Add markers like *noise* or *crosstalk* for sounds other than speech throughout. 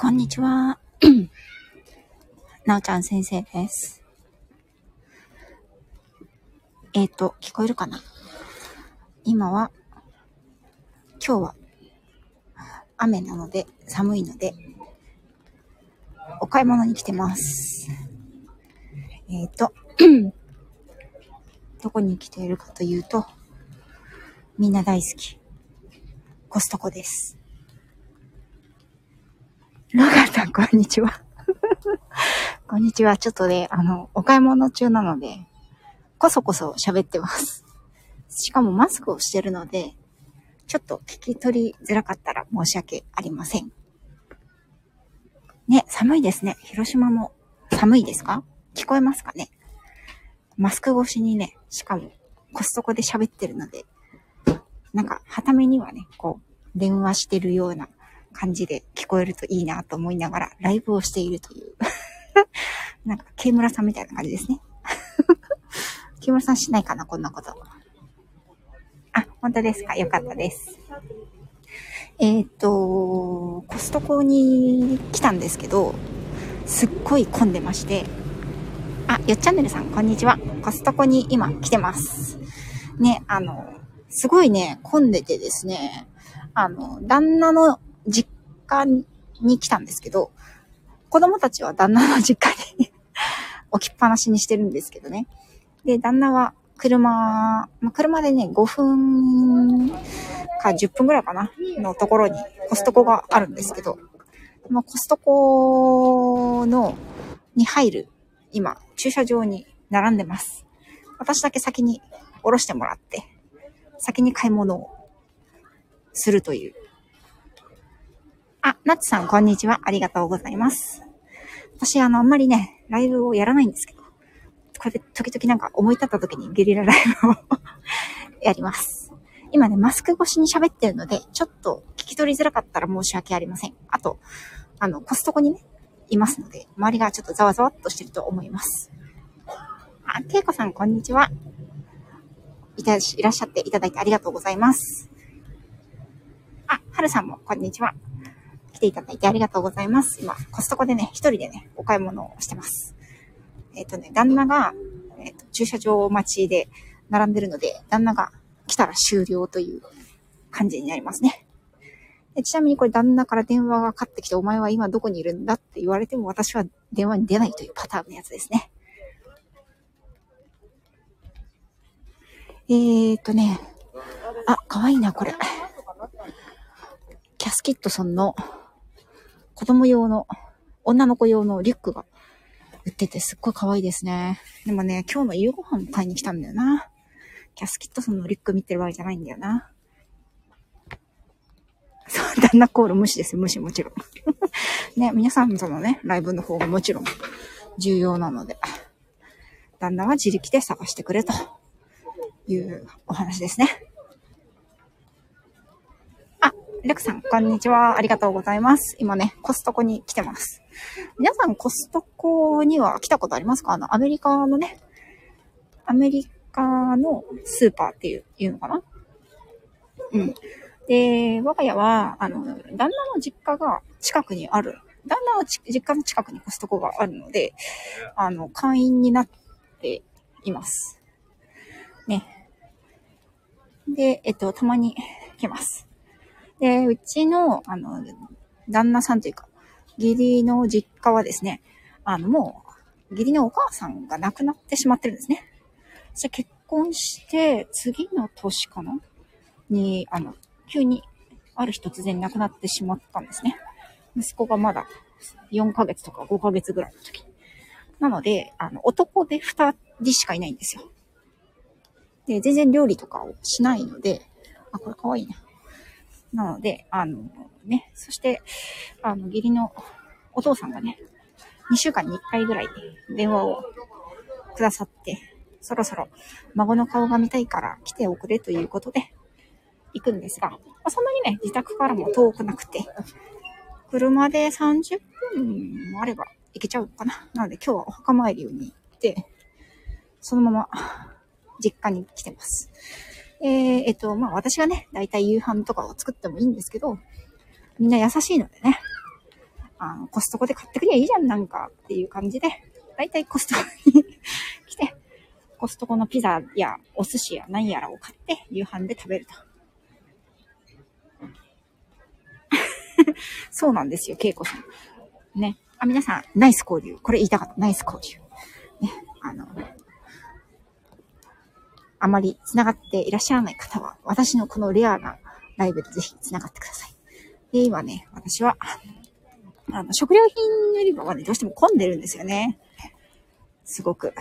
こんにちは。*clears throat* なおちゃん先生です。えっ、と、聞こえるかな？今は、今日は、雨なので、寒いので、お買い物に来てます。えっ、と、*clears throat* どこに来ているかというと、みんな大好き、コストコです。ロガンさん、こんにちは。こんにちは。ちょっとね、あの、お買い物中なので、こそこそ喋ってます。しかもマスクをしてるので、ちょっと聞き取りづらかったら申し訳ありません。ね、寒いですね。広島も寒いですか？聞こえますかね？マスク越しにね、しかもコストコで喋ってるので、なんか、はためにはね、こう、電話してるような感じで聞こえるといいなと思いながらライブをしているという。*laughs* なんか、ケイムラさんみたいな感じですね。ケイムラさんしないかな、こんなこと。あ、本当ですか？よかったです。えっ、と、コストコに来たんですけど、すっごい混んでまして、あ、よっチャンネルさん、こんにちは。コストコに今来てます。ね、あの、すごいね、混んでてですね、あの、旦那の実家に来たんですけど、子供たちは旦那の実家に *laughs* 置きっぱなしにしてるんですけどね。で、旦那は車、ま、車でね、5分か10分ぐらいかな、のところにコストコがあるんですけど、まあ、コストコの、に入る、今、駐車場に並んでます。私だけ先に降ろしてもらって、先に買い物をするという。あ、ナッツさん、こんにちは。ありがとうございます。私、あの、あんまりね、ライブをやらないんですけど、これで時々なんか思い立った時にゲリラライブを *laughs* やります。今ね、マスク越しに喋ってるので、ちょっと聞き取りづらかったら申し訳ありません。あと、あの、コストコにね、いますので、周りがちょっとざわざわっとしてると思います。あ、ケイコさん、こんにちは。いたし、いらっしゃっていただいてありがとうございます。あ、はるさんも、こんにちは。来ていただいてありがとうございます。今、コストコでね、一人でね、お買い物をしてます。えっ、とね、旦那が、えっ、と、駐車場待ちで並んでるので、旦那が来たら終了という感じになりますね。でちなみにこれ旦那から電話がかかってきて、お前は今どこにいるんだって言われても私は電話に出ないというパターンのやつですね。えーとね、あ、かわいいな、これ。キャスキットソンの子供用の、女の子用のリュックが売っててすっごい可愛いですね。でもね、今日の夕ご飯買いに来たんだよな。キャスキットソンのリュック見てる場合じゃないんだよな。そう、旦那コール無視ですよ、無視もちろん。*laughs* ね、皆さんとのね、ライブの方がもちろん重要なので、旦那は自力で探してくれというお話ですね。あ、レクさん、こんにちは。ありがとうございます。今ね、コストコに来てます。皆さん、コストコには来たことありますか？あの、アメリカのね、アメリカのスーパーっていう、いうのかな？うん。で、我が家は、あの、旦那の実家が近くにある。旦那の実家の近くにコストコがあるので、あの、会員になっています。ね。で、えっと、たまに来ます。で、うちの、あの、旦那さんというか、義理の実家はですね、あの、もう、義理のお母さんが亡くなってしまってるんですね。そして結婚して、次の年かな？に、あの、急に、ある日突然亡くなってしまったんですね。息子がまだ4ヶ月とか5ヶ月ぐらいの時。なので、あの、男で2人しかいないんですよ。で、全然料理とかをしないので、あ、これかわいいな。なので、あの、ね、そして、あの、義理のお父さんがね、2週間に1回ぐらい電話をくださって、そろそろ孫の顔が見たいから来ておくれということで行くんですが、まあ、そんなにね、自宅からも遠くなくて、車で30分もあれば行けちゃうのかな。なので今日はお墓参りに行って、そのまま実家に来てます。えー、えっと、まあ私がね、だいたい夕飯とかを作ってもいいんですけど、みんな優しいのでね、あの、コストコで買ってくりゃいいじゃん、なんか、っていう感じで、だいたいコストコに来て、コストコのピザやお寿司や何やらを買って夕飯で食べると。*laughs* そうなんですよ、ケイコさん。ね。あ、皆さん、ナイス交流。これ言いたかった。ナイス交流。ね。あの、あまり繋がっていらっしゃらない方は、私のこのレアなライブでぜひ繋がってください。で、今ね、私は、あの、食料品売り場はね、どうしても混んでるんですよね。すごく。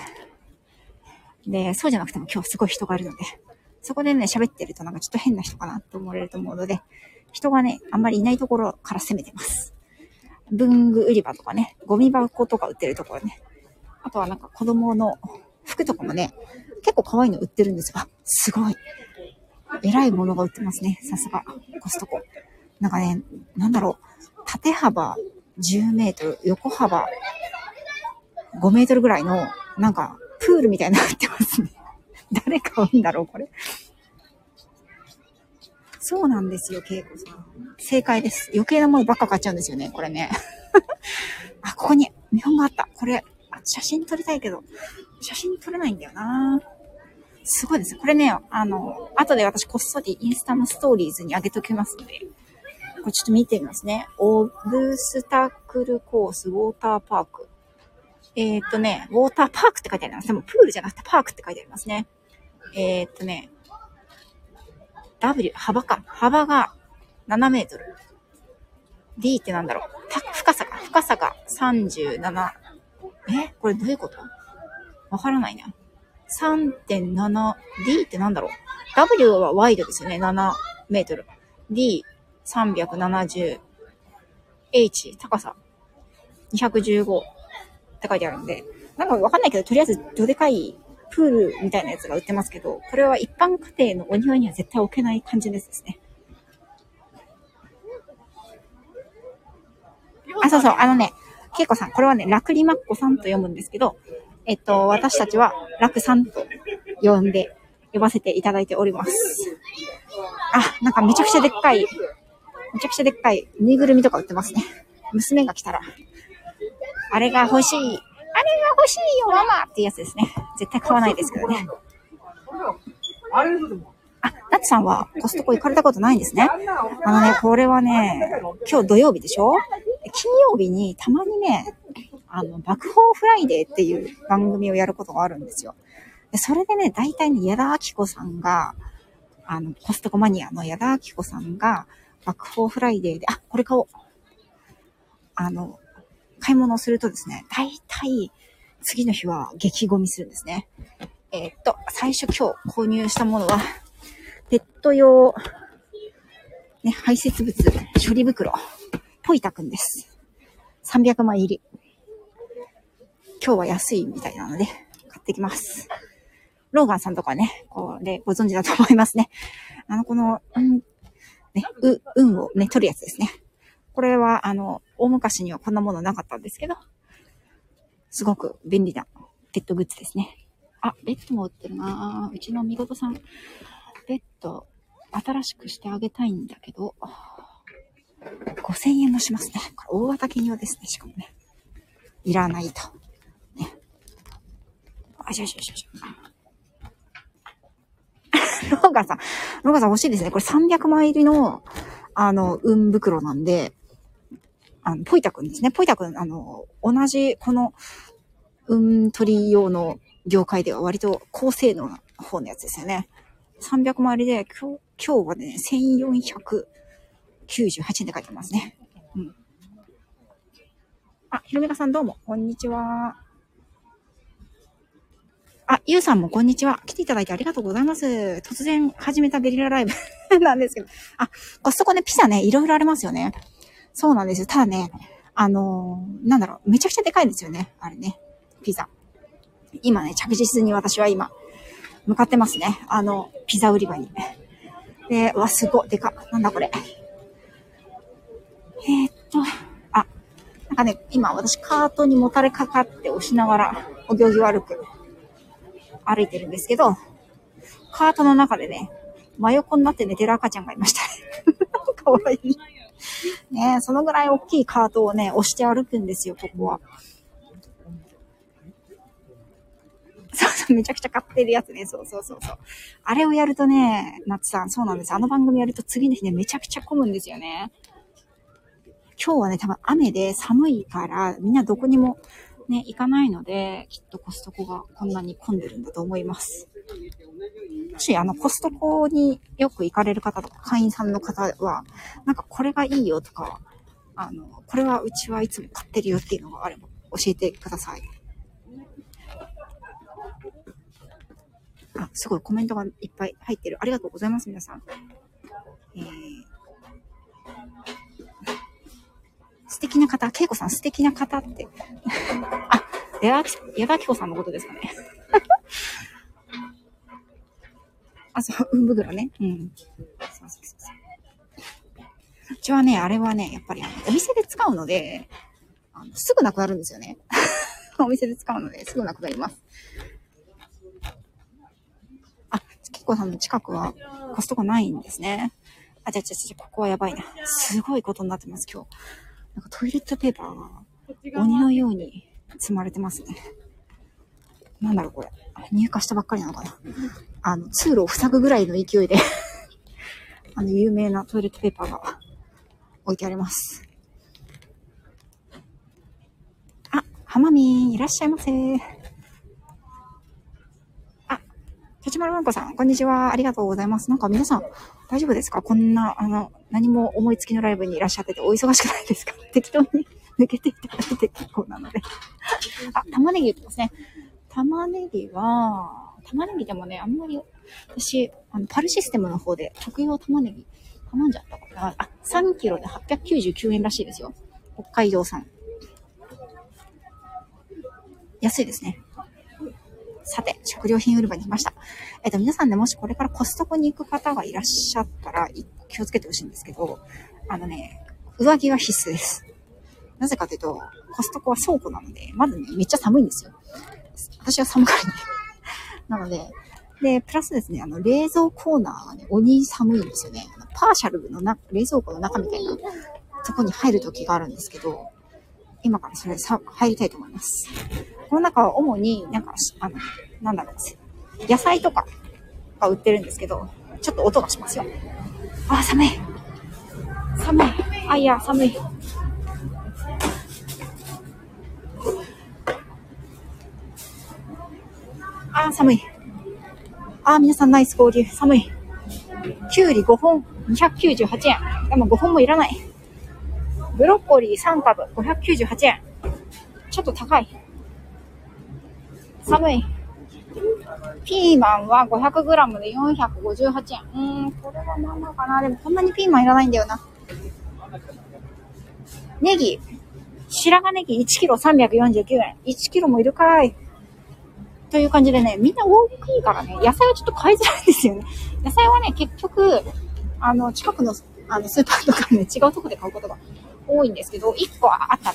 で、そうじゃなくても今日すごい人がいるので、そこでね、喋ってるとなんかちょっと変な人かなと思われると思うので、人がね、あんまりいないところから攻めてます。文具売り場とかね、ゴミ箱とか売ってるところね。あとはなんか子供の服とかもね、結構可愛いの売ってるんですよ。あ、すごい。えらいものが売ってますね。さすが。コストコ。なんかね、なんだろう。縦幅10メートル、横幅5メートルぐらいの、なんか、プールみたいになってますね。*laughs* 誰買うんだろう、これ。そうなんですよ、恵子さん。正解です。余計なものばっか買っちゃうんですよね、これね。*laughs* あ、ここに見本があった。これ、写真撮りたいけど、写真撮れないんだよなすごいですね。これね、あの、後で私こっそりインスタのストーリーズに上げときますので、これちょっと見てみますね。オブスタクルコースウォーターパーク。えー、っとね、ウォーターパークって書いてあります。でもプールじゃなくてパークって書いてありますね。えー、っとね、W、幅か。幅が7メートル。D ってなんだろう？深さか。深さが37。え？これどういうこと？わからないな。3.7、D ってなんだろう ?W はワイドですよね。7メートル。D、370。H、高さ。215って書いてあるんで、なんかわかんないけど、とりあえずどでかいプールみたいなやつが売ってますけど、これは一般家庭のお庭には絶対置けない感じですね。あ、そうそう、あのね、けいこさん、これはね、ラクリマッコさんと読むんですけど、えっと、私たちはラクさんと呼んで、呼ばせていただいております。あ、なんかめちゃくちゃでっかい、めちゃくちゃでっかいぬいぐるみとか売ってますね。娘が来たら、あれが欲しい、あれが欲しいよ、ママっていうやつですね。絶対買わないですけどね。あ、ナツさんはコストコ行かれたことないんですね。あのね、これはね、今日土曜日でしょ？金曜日にたまにね、あの、爆砲フライデーっていう番組をやることがあるんですよ。でそれでね、大体ね、矢田明子さんが、あの、コストコマニアの矢田明子さんが、爆砲フライデーで、あ、これ買おう。あの、買い物をするとですね、大体、次の日は激混みするんですね。えー、っと、最初今日購入したものは、ペット用、ね、排泄物処理袋、ポイタくんです。300枚入り。今日は安いみたいなので、買ってきます。ローガンさんとかね、これご存知だと思いますね。あの、この、うん、ね、う、運をね、取るやつですね。これは、あの、大昔にはこんなものなかったんですけど、すごく便利なペットグッズですね。あ、ベッドも売ってるなうちのみごとさん、ベッド、新しくしてあげたいんだけど、5000円もしますね。これ大型企業ですね、しかもね。いらないと。あ、しょしょしょしょ。ローガさん、ローガさん欲しいですね。これ300枚入りの、あの、運袋なんで、あの、ポイタくんですね。ポイタくん、あの、同じ、この、運取り用の業界では割と高性能な方のやつですよね。300枚入りで、今日、今日はね、1498円で書いてますね。うん。あ、ひろみかさんどうも、こんにちは。あ、ゆうさんもこんにちは。来ていただいてありがとうございます。突然始めたゲリラライブ *laughs* なんですけど。あ、コストコね、ピザね、いろいろありますよね。そうなんですよ。ただね、あのー、なんだろう、めちゃくちゃでかいんですよね。あれね。ピザ。今ね、着実に私は今、向かってますね。あの、ピザ売り場に。で、わ、すごい、でか。なんだこれ。えー、っと、あ、なんかね、今私カートにもたれかかって押しながら、お行儀悪く歩いてるんですけど、カートの中でね、真横になって寝てる赤ちゃんがいました。*laughs* かわいい。ねそのぐらい大きいカートをね、押して歩くんですよ、ここは。そうそう、めちゃくちゃ買ってるやつね。そうそうそうそう。あれをやるとね、夏さん、そうなんです。あの番組やると次の日ね、めちゃくちゃ混むんですよね。今日はね、多分雨で寒いから、みんなどこにもね、行かないので、きっとコストコがこんなに混んでるんだと思います。もし、あの、コストコによく行かれる方とか、会員さんの方は、なんかこれがいいよとか、あの、これはうちはいつも買ってるよっていうのがあれば教えてください。あ、すごいコメントがいっぱい入ってる。ありがとうございます、皆さん。えー、素敵な方、けいこさん素敵な方って。*laughs* あ、矢田きこさんのことですかね。*laughs* あ、そう、うんぶぐらね。うん。そうそうそうそう。うちはね、あれはね、やっぱりあの、お店で使うので、あのすぐなくなるんですよね。*laughs* お店で使うので、すぐなくなります。あ、結構さんの近くはコストコないんですね。あ、じゃあ、じゃあ、ここはやばいな。すごいことになってます、今日。なんかトイレットペーパーが鬼のように積まれてますね。なんだろう、これ。入荷したばっかりなのかな。あの、通路を塞ぐぐらいの勢いで *laughs* あの、有名なトイレットペーパーが置いてあります。あ、浜みいらっしゃいませ。立丸まんこさん、こんにちは。ありがとうございます。なんか皆さん、大丈夫ですか？こんな、あの、何も思いつきのライブにいらっしゃっててお忙しくないですか？*laughs* 適当に *laughs* 抜けていただいて結構なので *laughs* あ、玉ねぎ言ってますね。玉ねぎは、玉ねぎでもね、あんまり、私、あの、パルシステムの方で特用玉ねぎ頼んじゃったかな。あ、3キロで899円らしいですよ。北海道産。安いですね。さて、食料品売り場に来ました。えっと、皆さんね、もしこれからコストコに行く方がいらっしゃったら、気をつけてほしいんですけど、あのね、上着は必須です。なぜかというと、コストコは倉庫なので、まずね、めっちゃ寒いんですよ。私は寒がりね。*laughs* なので、で、プラスですね、あの、冷蔵コーナーがね、鬼寒いんですよね。パーシャルのな、冷蔵庫の中みたいなとこに入る時があるんですけど、今からそれさ、入りたいと思います。この中は主になんか、あの、なんだろう、野菜とかが売ってるんですけど、ちょっと音がしますよ。あ、寒い。寒い。あ、いや、寒い。あー、寒い。あー、皆さんナイス合流。寒い。きゅうり5本、298円。でも5本もいらない。ブロッコリー3株、598円。ちょっと高い。寒い。ピーマンは 500g で458円。うーん、これはまあまあかな。でもこんなにピーマンいらないんだよな。ネギ。白髪ネギ 1kg349 円。1kg もいるかい。という感じでね、みんな大きいからね、野菜はちょっと買いづらいんですよね。野菜はね、結局、あの、近くの、あの、スーパーとかね、違うとこで買うことが多いんですけど、1個あった。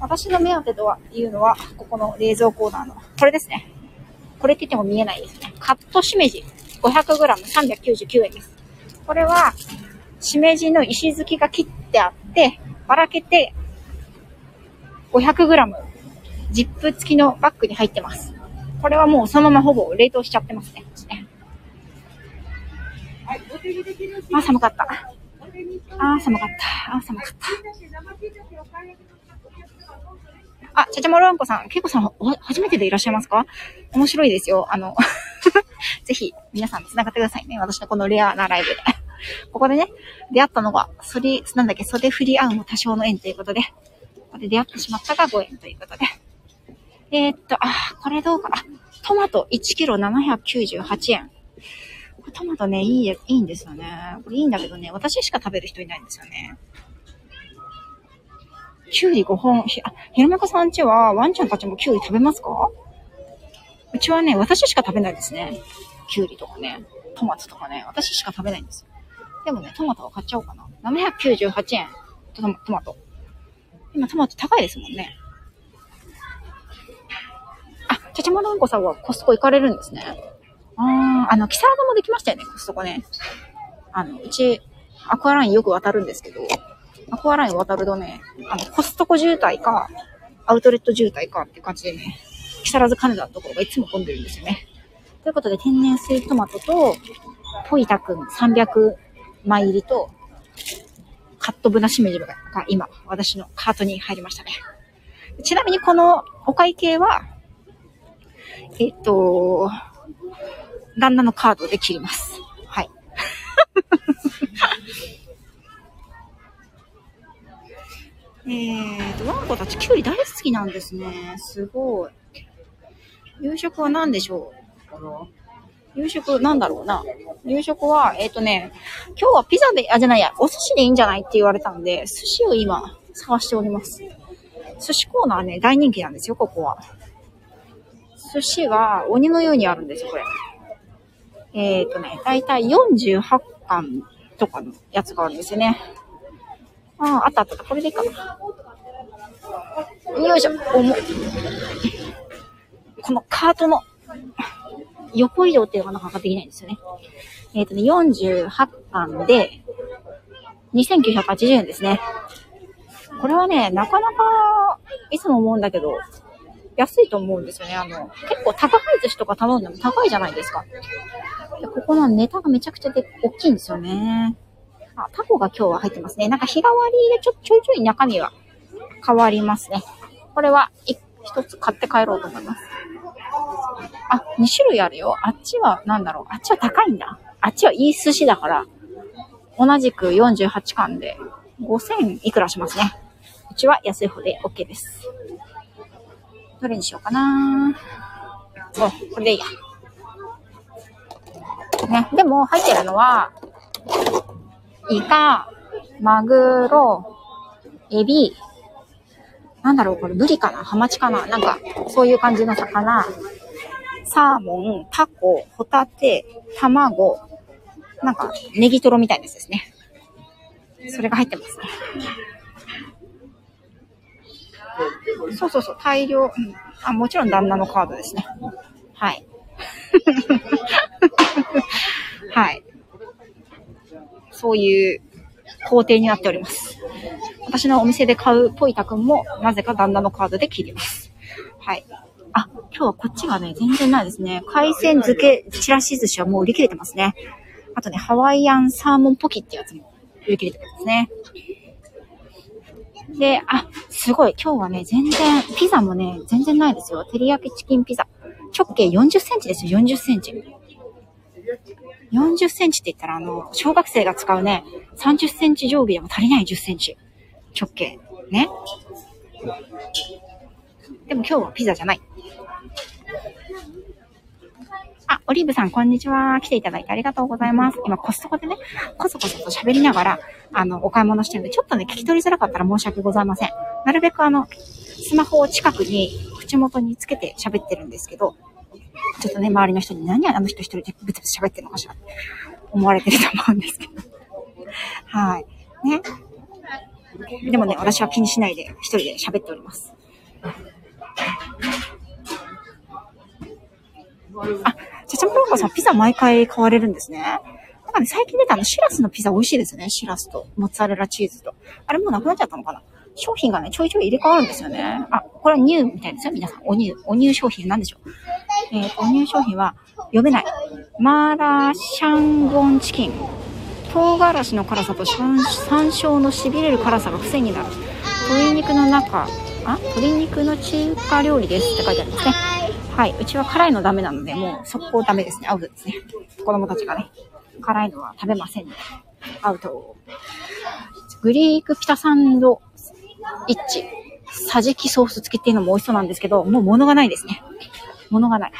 私の目当てとはいうのは、ここの冷蔵コーナーの、これですね。これって言っても見えないですね。カットしめじ 500g399 円です。これは、しめじの石突きが切ってあって、ばらけて、500g、ジップ付きのバッグに入ってます。これはもうそのままほぼ冷凍しちゃってますね。あ、寒かった。あ、寒かった。あ、寒かった。あ、ちゃちゃまるあんこさん、けいこさん、初めてでいらっしゃいますか？面白いですよ。あの *laughs* ぜひ、皆さん繋がってくださいね。私のこのレアなライブで。ここでね、出会ったのが、それ、なんだっけ、袖振り合うも多少の縁ということで、ここで出会ってしまったが5円ということで。えー、っと、あ、これどうかな？トマト1キロ798円。トマトね、いい、いいんですよね。これいいんだけどね、私しか食べる人いないんですよね。キュウリ5本。ひ、あ、ひろめこさんちはワンちゃんたちもキュウリ食べますか？うちはね、私しか食べないですね。キュウリとかね、トマトとかね、私しか食べないんですよ。でもね、トマトは買っちゃおうかな。798円。トマト。今トマト高いですもんね。あちゃちゃまるんこさんはコストコ行かれるんですね。ああ、あの、キサラドもできましたよね、コストコね。あの、うち、アクアラインよく渡るんですけど、アクアライン渡るとね、あの、コストコ渋滞か、アウトレット渋滞かって感じでね、木更津金沢のところがいつも混んでるんですよね。ということで、天然水トマトと、ポイタくん300枚入りと、カットブナシメジが今、私のカートに入りましたね。ちなみにこのお会計は、えっと、旦那のカードで切ります。はい。*laughs* えーと、ワンコたちキュウリ大好きなんですね。すごい。夕食は何でしょう夕食なんだろうな。夕食は、えっ、ー、とね、今日はピザで、あ、じゃないや、お寿司でいいんじゃないって言われたんで、寿司を今探しております。寿司コーナーね、大人気なんですよ、ここは。寿司は鬼のようにあるんですよ、これ。えっ、ー、とね、だいたい48巻とかのやつがあるんですよね。ああ、あったあった。これでいいかな。よいしょ。重いこのカートの横移動っていうのがなかなかできないんですよね。えっ、ー、とね、48巻で2980円ですね。これはね、なかなか、いつも思うんだけど、安いと思うんですよね。あの、結構高い寿司とか頼んでも高いじゃないですか。でここのネタがめちゃくちゃで大きいんですよね。あ、タコが今日は入ってますね。なんか日替わりでちょ、ちょいちょい中身は変わりますね。これは一つ買って帰ろうと思います。あ、2種類あるよ。あっちは、なんだろう。あっちは高いんだ。あっちはいい寿司だから、同じく48巻で5000いくらしますね。うちは安い方で OK です。どれにしようかなお、これでいいや。ね。でも入ってるのは、イカ、マグロ、エビ、なんだろう、これブリかな？ハマチかな？なんか、そういう感じの魚、サーモン、タコ、ホタテ、卵、なんか、ネギトロみたいなやつですね。それが入ってますね。そうそうそう、大量、うん、あ、もちろん旦那のカードですね。はい。*laughs* はい。そういう工程になっております。私のお店で買うポイタくんも、なぜか旦那のカードで切ります。はい。あ、今日はこっちがね、全然ないですね。海鮮漬け、ちらし寿司はもう売り切れてますね。あとね、ハワイアンサーモンポキってやつも売り切れてますね。で、あ、すごい。今日はね、全然、ピザもね、全然ないですよ。照り焼きチキンピザ。直径40センチですよ、40センチ。40センチって言ったら、あの、小学生が使うね、30センチ定規でも足りない10センチ。直径。ね。でも今日はピザじゃない。あ、オリーブさん、こんにちは。来ていただいてありがとうございます。今、コストコでね、こそこそと喋りながら、あの、お買い物してるんで、ちょっとね、聞き取りづらかったら申し訳ございません。なるべくあの、スマホを近くに、口元につけて喋ってるんですけど、ちょっとね、周りの人に何あの人一人でブツブツ喋ってるのかしらって思われてると思うんですけど。はい。ね。でもね、私は気にしないで一人で喋っております。あ、ちゃちゃんぽんこさん、ピザ毎回買われるんですね。なんかね、最近出たあの、シラスのピザ美味しいですね。シラスと、モッツァレラチーズと。あれもうなくなっちゃったのかな商品がね、ちょいちょい入れ替わるんですよね。あ、これはニューみたいですよ、皆さん。おニュー、おニュー商品なんでしょう。えー、おニュー商品は、読めない。マーラーシャンゴンチキン。唐辛子の辛さと山椒の痺れる辛さが癖になる。鶏肉の中、あ鶏肉の中華料理ですって書いてありますね。はい。うちは辛いのダメなので、もう速攻ダメですね。アウトですね。子供たちがね、辛いのは食べませんね。アウト。グリークピタサンドイッチ。サジキソース付きっていうのも美味しそうなんですけど、もう物がないですね。物がない。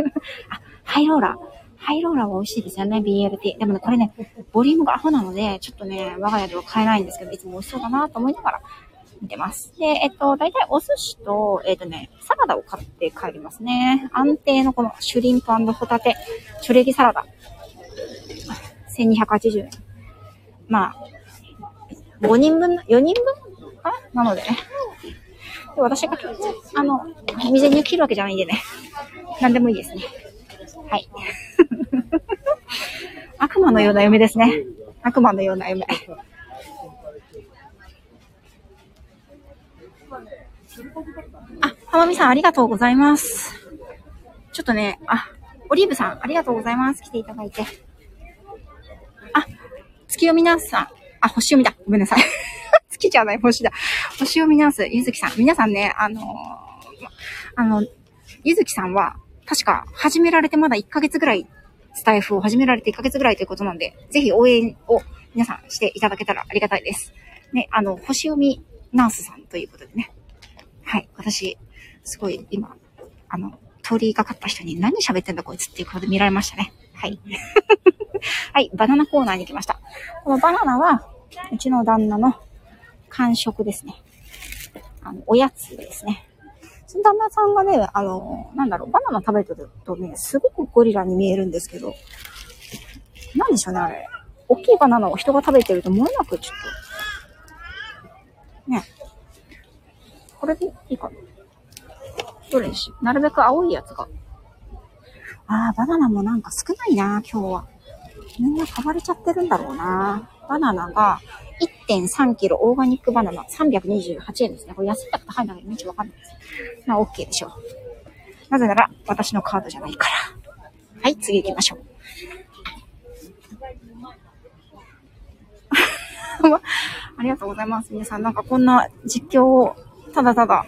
*laughs* あ、ハイローラー。ハイローラーは美味しいですよね、BLT。でもね、これね、ボリュームがアホなので、ちょっとね、我が家では買えないんですけど、いつも美味しそうだなと思いながら見てます。で、えっと、大体お寿司と、えっとね、サラダを買って帰りますね。安定のこのシュリンプホタテ、チョレギサラダ。1280円。まあ、5人分、4人分かな？のでね。で私が、あの、未然に切るわけじゃないんでね。何でもいいですね。はい。*laughs* 悪魔のような嫁ですね。悪魔のような嫁。あ、浜美さんありがとうございます。ちょっとね、あ、オリーブさんありがとうございます。来ていただいて。あ、月読みナースさん。あ、星読みだ。ごめんなさい。*laughs* 月じゃない、星だ。星読みナース、ゆずきさん。皆さんね、あのー、あの、ゆずきさんは、確か始められてまだ1ヶ月ぐらい、スタイフを始められて1ヶ月ぐらいということなんで、ぜひ応援を皆さんしていただけたらありがたいです。ね、あの、星読みナースさんということでね。はい。私、すごい今、あの、通りかかった人に何喋ってんだこいつっていうことで見られましたね。はい。*laughs* はい、バナナコーナーに来ました。このバナナは、うちの旦那の完食ですね。あの、おやつですね。その旦那さんがね、あの、なんだろう、バナナ食べてるとね、すごくゴリラに見えるんですけど、なんでしょうね、あれ。大きいバナナを人が食べてるともれなくちょっと、ね。これでいいかなどれにしなるべく青いやつが。ああ、バナナもなんか少ないな、今日は。みんな買われちゃってるんだろうな。バナナが1.3キロオーガニックバナナ328円ですね。これ安いか高いんだけど、道わかんないです。まあ、OK でしょう。なぜなら、私のカードじゃないから。はい、次行きましょう。*laughs* ありがとうございます。皆さん、なんかこんな実況を、ただただ、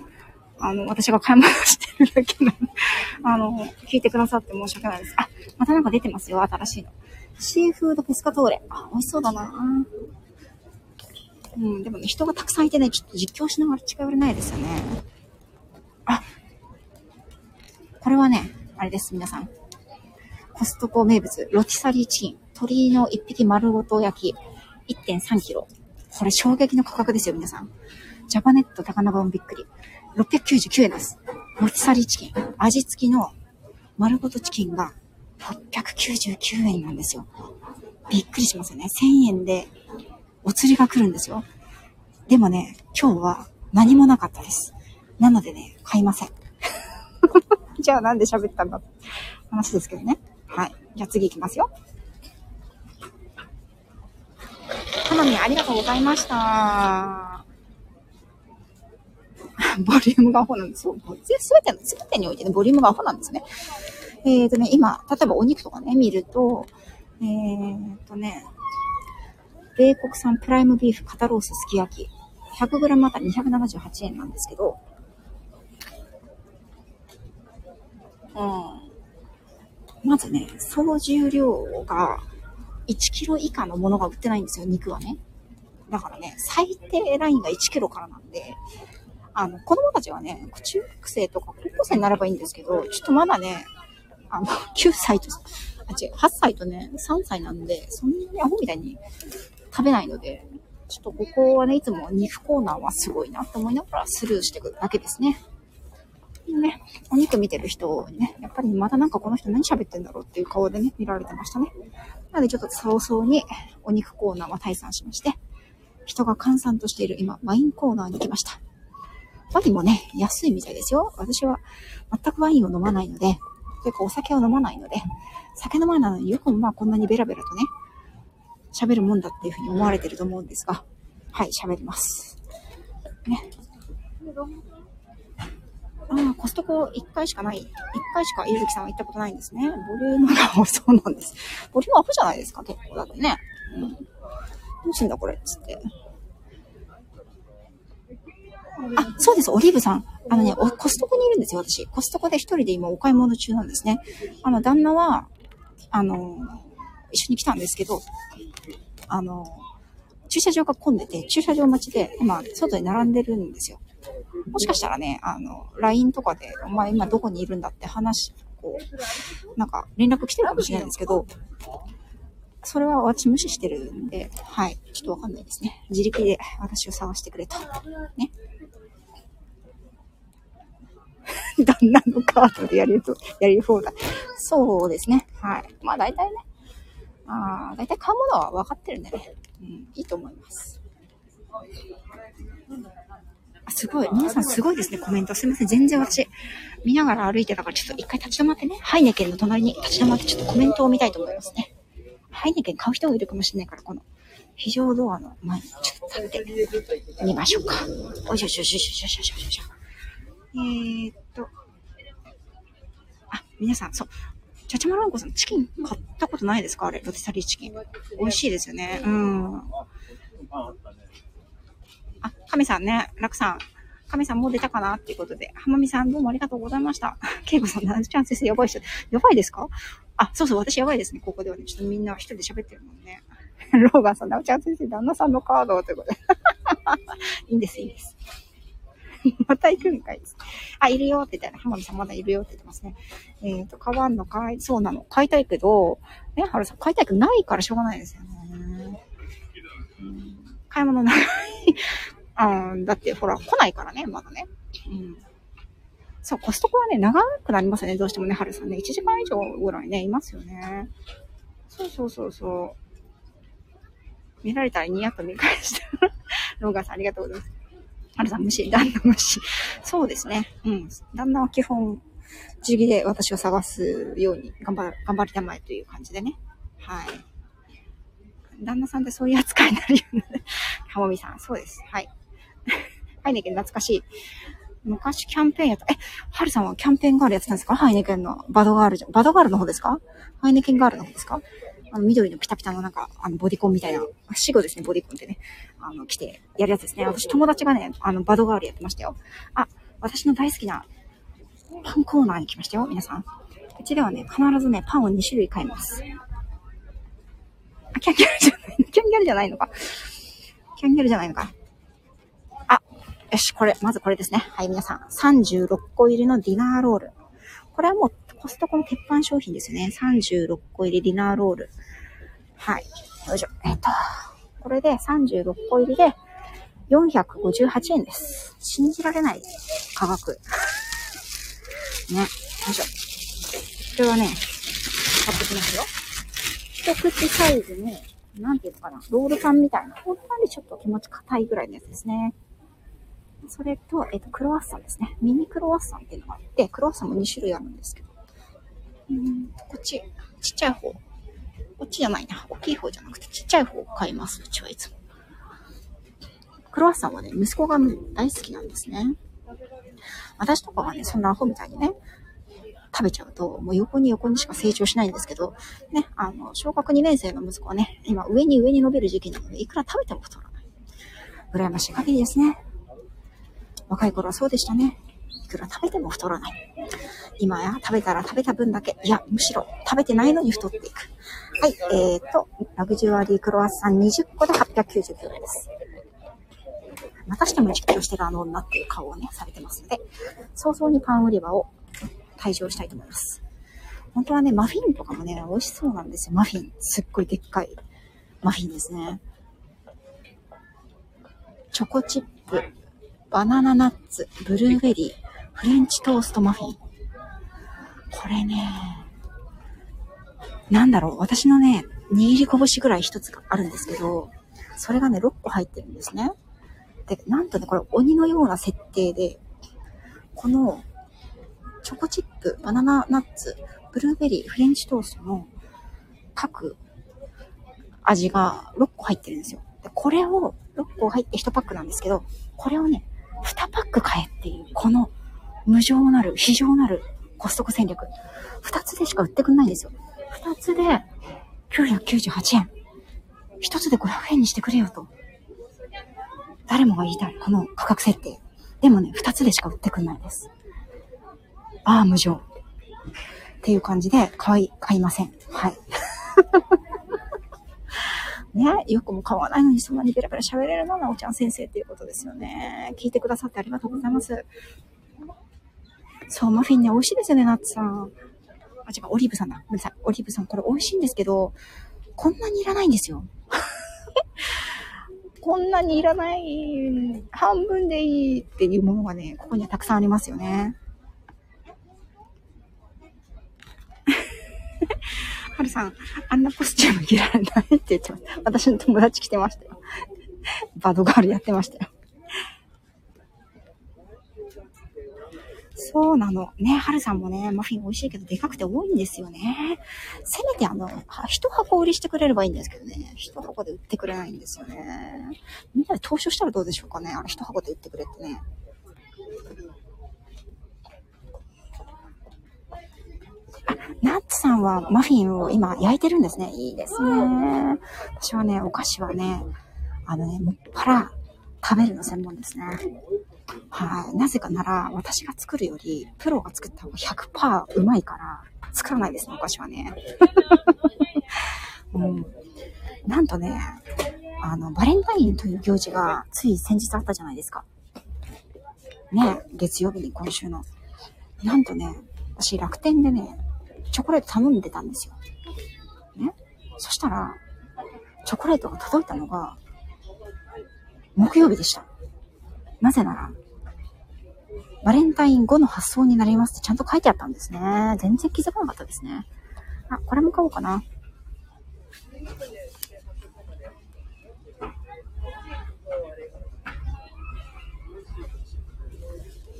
あの、私が買い物してるだけなの。*laughs* あの、聞いてくださって申し訳ないです。あ、またなんか出てますよ、新しいの。シーフードペスカトーレ。あ、美味しそうだなうん、でもね、人がたくさんいてね、ちょっと実況しながら近寄れないですよね。あ、これはね、あれです、皆さん。コストコ名物、ロティサリーチキン。鶏の一匹丸ごと焼き、1.3キロ。これ衝撃の価格ですよ、皆さん。ジャパネット高菜版びっくり。699円です。ロティサリーチキン。味付きの丸ごとチキンが899円なんですよ。びっくりしますよね。1000円でお釣りが来るんですよ。でもね、今日は何もなかったです。なのでね、買いません。*laughs* じゃあなんで喋ったんだ？話ですけどね。はい。じゃあ次行きますよ。花見ありがとうございました。*laughs* ボリュームがアホなんですよ。すべての、すべてにおいてね、ボリュームがアホなんですね。えっ、ー、とね、今、例えばお肉とかね、見ると、えっ、ー、とね、米国産プライムビーフ肩ロースすき焼き。100g あたり278円なんですけど、うん。まずね、総重量が1キロ以下のものが売ってないんですよ、肉はね。だからね、最低ラインが1キロからなんで、あの、子供たちはね、中学生とか高校生になればいいんですけど、ちょっとまだね、あの、*laughs* 9歳と、あ、違う、8歳とね、3歳なんで、そんなにアホみたいに食べないので、ちょっとここはね、いつも肉コーナーはすごいなって思いながらスルーしていくだけですね。ね、お肉見てる人にね、やっぱりまたなんかこの人何喋ってんだろうっていう顔でね、見られてましたね。なのでちょっと早々にお肉コーナーは退散しまして、人が閑散としている今、ワインコーナーに来ました。ワインもね、安いみたいですよ。私は全くワインを飲まないので、というかお酒を飲まないので、酒飲まないのによくもまあこんなにベラベラとね、喋るもんだっていうふうに思われてると思うんですが、はい、喋ります。ね。ああ、コストコ1回しかない。1回しかゆずきさんは行ったことないんですね。ボリュームが多そうなんです。ボリュームアップじゃないですか、結構。だってね。うん。どうすんだこれ、つって。あ、そうです、オリーブさん。あのね、コストコにいるんですよ、私。コストコで一人で今お買い物中なんですね。あの、旦那は、あの、一緒に来たんですけど、あの、駐車場が混んでて、駐車場待ちで、今、外に並んでるんですよ。もしかしたらね、あの、LINE とかで、お前今どこにいるんだって話、こう、なんか連絡来てるかもしれないんですけど、それは私無視してるんで、はい。ちょっとわかんないですね。自力で私を探してくれと。ね。*laughs* 旦那のカードでやると、やり放題。そうですね。はい。まあ大体ね。ああ、大体買うものは分かってるんでね。うん、いいと思います。あすごい。皆さんすごいですね、コメント。すみません。全然私、見ながら歩いてたから、ちょっと一回立ち止まってね。ハイネケンの隣に立ち止まって、ちょっとコメントを見たいと思いますね。ハイネケン買う人がいるかもしれないから、この非常ドアの前にちょっと立ってみましょうか。おいしょしょしょしょしょしょしょ。えー、っと。あ、皆さん、そう。ちゃちゃまるんこさん、チキン買ったことないですか？あれ、ロティサリーチキン。美味しいですよね。うん。あ、亀さんね、楽さん。亀さんもう出たかなっていうことで、浜美さんどうもありがとうございました。ケイコさん、ナズちゃん先生やばい人。やばいですか？あ、そうそう、私やばいですね、ここではね。ちょっとみんな一人で喋ってるもんね。ローガンさん、ナウちゃん先生、旦那さんのカードということで。*laughs* いいんです、いいんです。*laughs* また行くんかい。あ、いるよって言ったら、浜美さんまだいるよって言ってますね。えっ、ー、と、買わんのかい？そうなの。買いたいけど、ね、はるさん、買いたいけどないからしょうがないですよね。うん、買い物ない。*laughs* うん、だって、ほら、来ないからね、まだね。うん。そう、コストコはね、長くなりますよね、どうしてもね、春さんね。1時間以上ぐらいね、いますよね。そうそうそうそう。見られたらニヤッと見返した。ローガンさんありがとうございます。ハルさん無視、旦那無視。そうですね。うん。旦那は基本、自力で私を探すように頑張、頑張りたまえという感じでね。はい。旦那さんってそういう扱いになるよね。はもみさん、そうです。はい。*laughs* ハイネケン懐かしい。昔キャンペーンやった。え、ハルさんはキャンペーンガールやってたんですか？ハイネケンのバドガールじゃん、バドガールの方ですか？ハイネケンガールの方ですか？あの、緑のピタピタのなんか、あの、ボディコンみたいな、死後ですね、ボディコンってね、あの、来てやるやつですね。私、友達がね、あの、バドガールやってましたよ。あ、私の大好きなパンコーナーに来ましたよ、皆さん。うちではね、必ずね、パンを2種類買います。あ、キャンギャルじゃない、*laughs* キャンギャルじゃないのか？キャンギャルじゃないのか？あ、よし、これ、まずこれですね。はい、皆さん。36個入りのディナーロール。これはもうコストコの鉄板商品ですね。36個入りディナーロール。はい。よいしょ。えっ、と、これで36個入りで458円です。信じられない価格。ね。よいしょ。これはね、買ってきますよ。一口サイズの、なんていうのかな、ロールパンみたいな、ほんとにちょっと気持ち硬いぐらいのやつですね。それと、えっ、と、クロワッサンですね。ミニクロワッサンっていうのがあって、クロワッサンも2種類あるんですけど、こっち、ちっちゃい方。こっちじゃないな。大きい方じゃなくて、ちっちゃい方を買います。うちはいつも。クロワッサンはね、息子が大好きなんですね。私とかはね、そんなアホみたいにね、食べちゃうと、もう横に横にしか成長しないんですけど、ね、あの、小学2年生の息子はね、今上に上に伸びる時期なので、いくら食べても太らない。羨ましい限りですね。若い頃はそうでしたね。いくら食べても太らない。今や食べたら食べた分だけ、いや、むしろ食べてないのに太っていく。はい、えーと、ラグジュアリークロワッサン20個で899円です。またしても実況してるあの女っていう顔をね、されてますので、早々にパン売り場を退場したいと思います。本当はね、マフィンとかもね、美味しそうなんですよ。マフィン。すっごいでっかいマフィンですね。チョコチップ、バナナナッツ、ブルーベリー、フレンチトーストマフィン。これね、なんだろう、私のね、握り拳ぐらい一つがあるんですけど、それがね、6個入ってるんですね。で、なんとね、これ鬼のような設定で、この、チョコチップ、バナナナッツ、ブルーベリー、フレンチトーストの各味が6個入ってるんですよ。で、これを6個入って1パックなんですけど、これをね、2パック買えっていう、この無情なる、非常なるコストコ戦略。二つでしか売ってくんないんですよ。二つで998円。一つで500円にしてくれよと。誰もが言いたい。この価格設定。でもね、二つでしか売ってくんないです。ああ、無情。っていう感じで、買い、買いません。はい。*laughs* ね、よくも買わないのにそんなにベラベラ喋れるのはなおちゃん先生っていうことですよね。聞いてくださってありがとうございます。そう、マフィンね、美味しいですよね、ナッツさん。あ、違う、オリーブさんだ。ごめんなさい。オリーブさん、これ美味しいんですけど、こんなにいらないんですよ。*laughs* こんなにいらない、半分でいいっていうものがね、ここにはたくさんありますよね。*laughs* はるさん、あんなコスチューム着られないって言ってました。私の友達来てましたよ。バドガールやってましたよ。そうなの。ね、はるさんもね、マフィン美味しいけど、でかくて多いんですよね。せめてあの、一箱売りしてくれればいいんですけどね。一箱で売ってくれないんですよね。みんなで投資したらどうでしょうかね。あれ一箱で売ってくれってね。ナッツさんはマフィンを今焼いてるんですね。いいですね。私はね、お菓子はね、あのね、もっぱら食べるの専門ですね。はい。なぜかなら、私が作るより、プロが作った方が100%うまいから、作らないですね、お菓子はね。*laughs* うん。なんとね、あの、バレンタインという行事が、つい先日あったじゃないですか。ね、月曜日に今週の。なんとね、私楽天でね、チョコレート頼んでたんですよ。ね。そしたら、チョコレートが届いたのが、木曜日でした。なぜなら、バレンタイン後の発送になりますってちゃんと書いてあったんですね。全然気づかなかったですね。あ、これも買おうかな。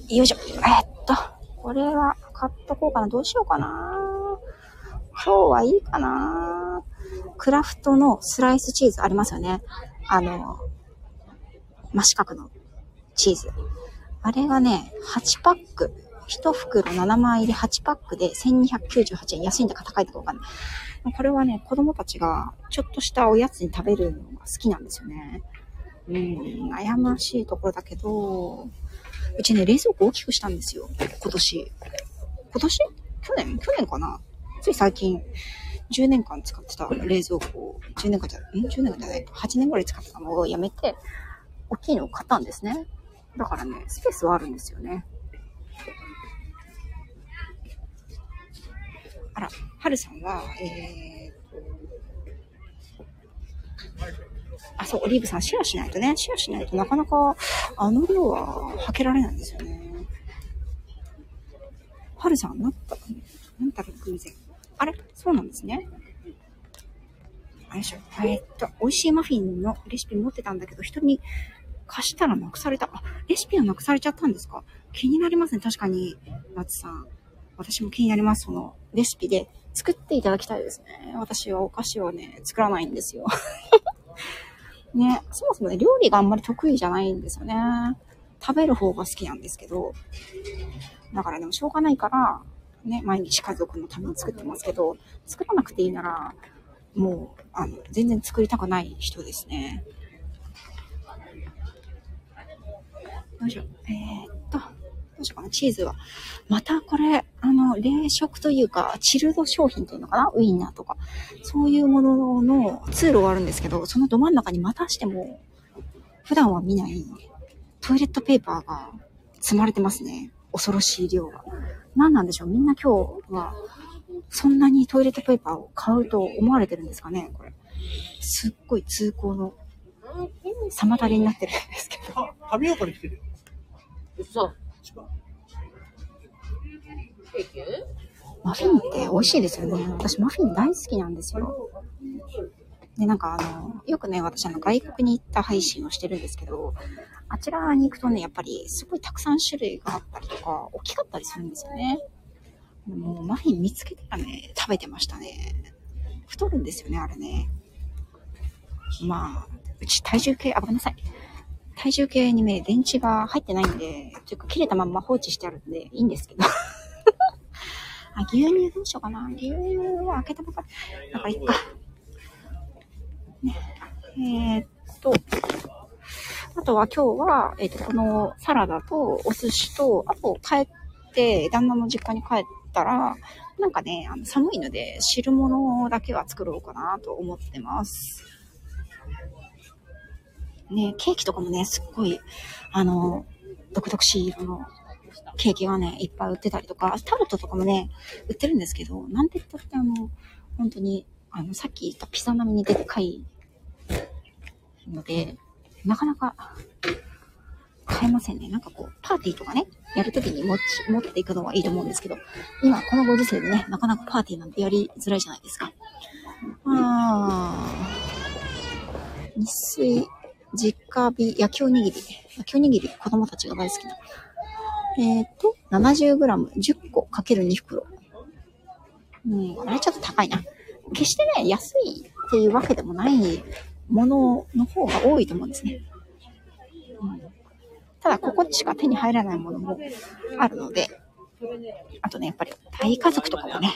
よいしょ。えっと、これは買っとこうかな。どうしようかな。今日はいいかな。クラフトのスライスチーズありますよね。あの、真四角のチーズ。あれがね、8パック。1袋7枚入り8パックで1298円。安いんだか高いんだかわかんない。これはね、子供たちがちょっとしたおやつに食べるのが好きなんですよね。うん、悩ましいところだけど、うちね、冷蔵庫大きくしたんですよ。今年。今年？去年？去年かな？つい最近、10年間使ってた冷蔵庫を、10年間じゃ、ん ?10 年間じゃない ?8 年ぐらい使ってたのをやめて、大きいのを買ったんですね。だからね、スペースはあるんですよね。あら、はるさんは、えー、あ、そう、オリーブさんシェアしないとね、シェアしないとなかなかあの量は履けられないんですよね。はるさん、なった、なんたら偶然。あれ？そうなんですね。よいしょ。えー、っと、美味しいマフィンのレシピ持ってたんだけど、人に貸したらなくされた。あ、レシピはなくされちゃったんですか？気になりますね。確かに、夏さん。私も気になります。その、レシピで作っていただきたいですね。私はお菓子をね、作らないんですよ。*laughs* ね、そもそもね、料理があんまり得意じゃないんですよね。食べる方が好きなんですけど。だからでもしょうがないから、ね、毎日家族のために作ってますけど、作らなくていいなら、もう、あの、全然作りたくない人ですね。よいしょ。えー、っと、どうしようかな、チーズは。またこれ、あの、冷食というか、チルド商品というのかな？ウインナーとか。そういうものの通路があるんですけど、そのど真ん中にまたしても、普段は見ないトイレットペーパーが積まれてますね。恐ろしい量が。何なんでしょう？みんな今日は、そんなにトイレットペーパーを買うと思われてるんですかね？これ。すっごい通行の妨げになってるんですけど。神岡に来てるよ。嘘。マフィンって美味しいですよね。私マフィン大好きなんですよ。で、なんかあの、よくね、私あの外国に行った配信をしてるんですけど、あちらに行くとね、やっぱりすごいたくさん種類があったりとか、大きかったりするんですよね。もうマフィン見つけたらね、食べてましたね。太るんですよね、あれね。まあ、うち体重計、あ、ごめんなさい。体重計にね、電池が入ってないんで、というか切れたまんま放置してあるんで、いいんですけど。*laughs* あ、牛乳どうしようかな。牛乳は開けたばかり。だからいっか。ね、えー、っと、あとは今日は、えっ、と、このサラダとお寿司と、あと帰って、旦那の実家に帰ったら、なんかね、あの寒いので汁物だけは作ろうかなと思ってます。ね、ケーキとかもね、すっごい、あの、独々しい色のケーキがね、いっぱい売ってたりとか、タルトとかもね、売ってるんですけど、なんて言ったってあの、本当に、あの、さっき言ったピザ並みにでっかいので、なかなか買えませんね。なんかこう、パーティーとかね、やるときに持ち、持っていくのはいいと思うんですけど、今このご時世でね、なかなかパーティーなんてやりづらいじゃないですか。あー、日水、直火、焼きおにぎり。焼きおにぎり、子供たちが大好きな。えっ、ー、と、70g、10個かける2袋。うん、あれちょっと高いな。決してね、安いっていうわけでもないものの方が多いと思うんですね。うん、ただ、ここにしか手に入らないものもあるので、あとね、やっぱり大家族とかもね、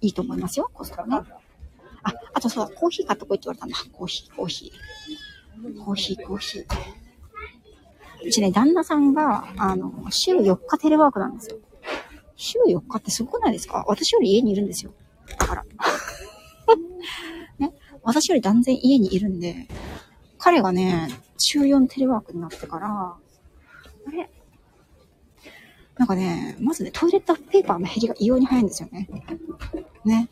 いいと思いますよ、コストコね。あ、あとそうだ、コーヒー買ってこいって言われたんだ。コーヒー、コーヒー。コーヒー、コーヒー。うちね、旦那さんが、あの、週4日テレワークなんですよ。週4日ってすごくないですか？私より家にいるんですよ。だから。*laughs* ね？私より断然家にいるんで、彼がね、週4テレワークになってから、あれ？なんかね、まずね、トイレットペーパーの減りが異様に早いんですよね。ね？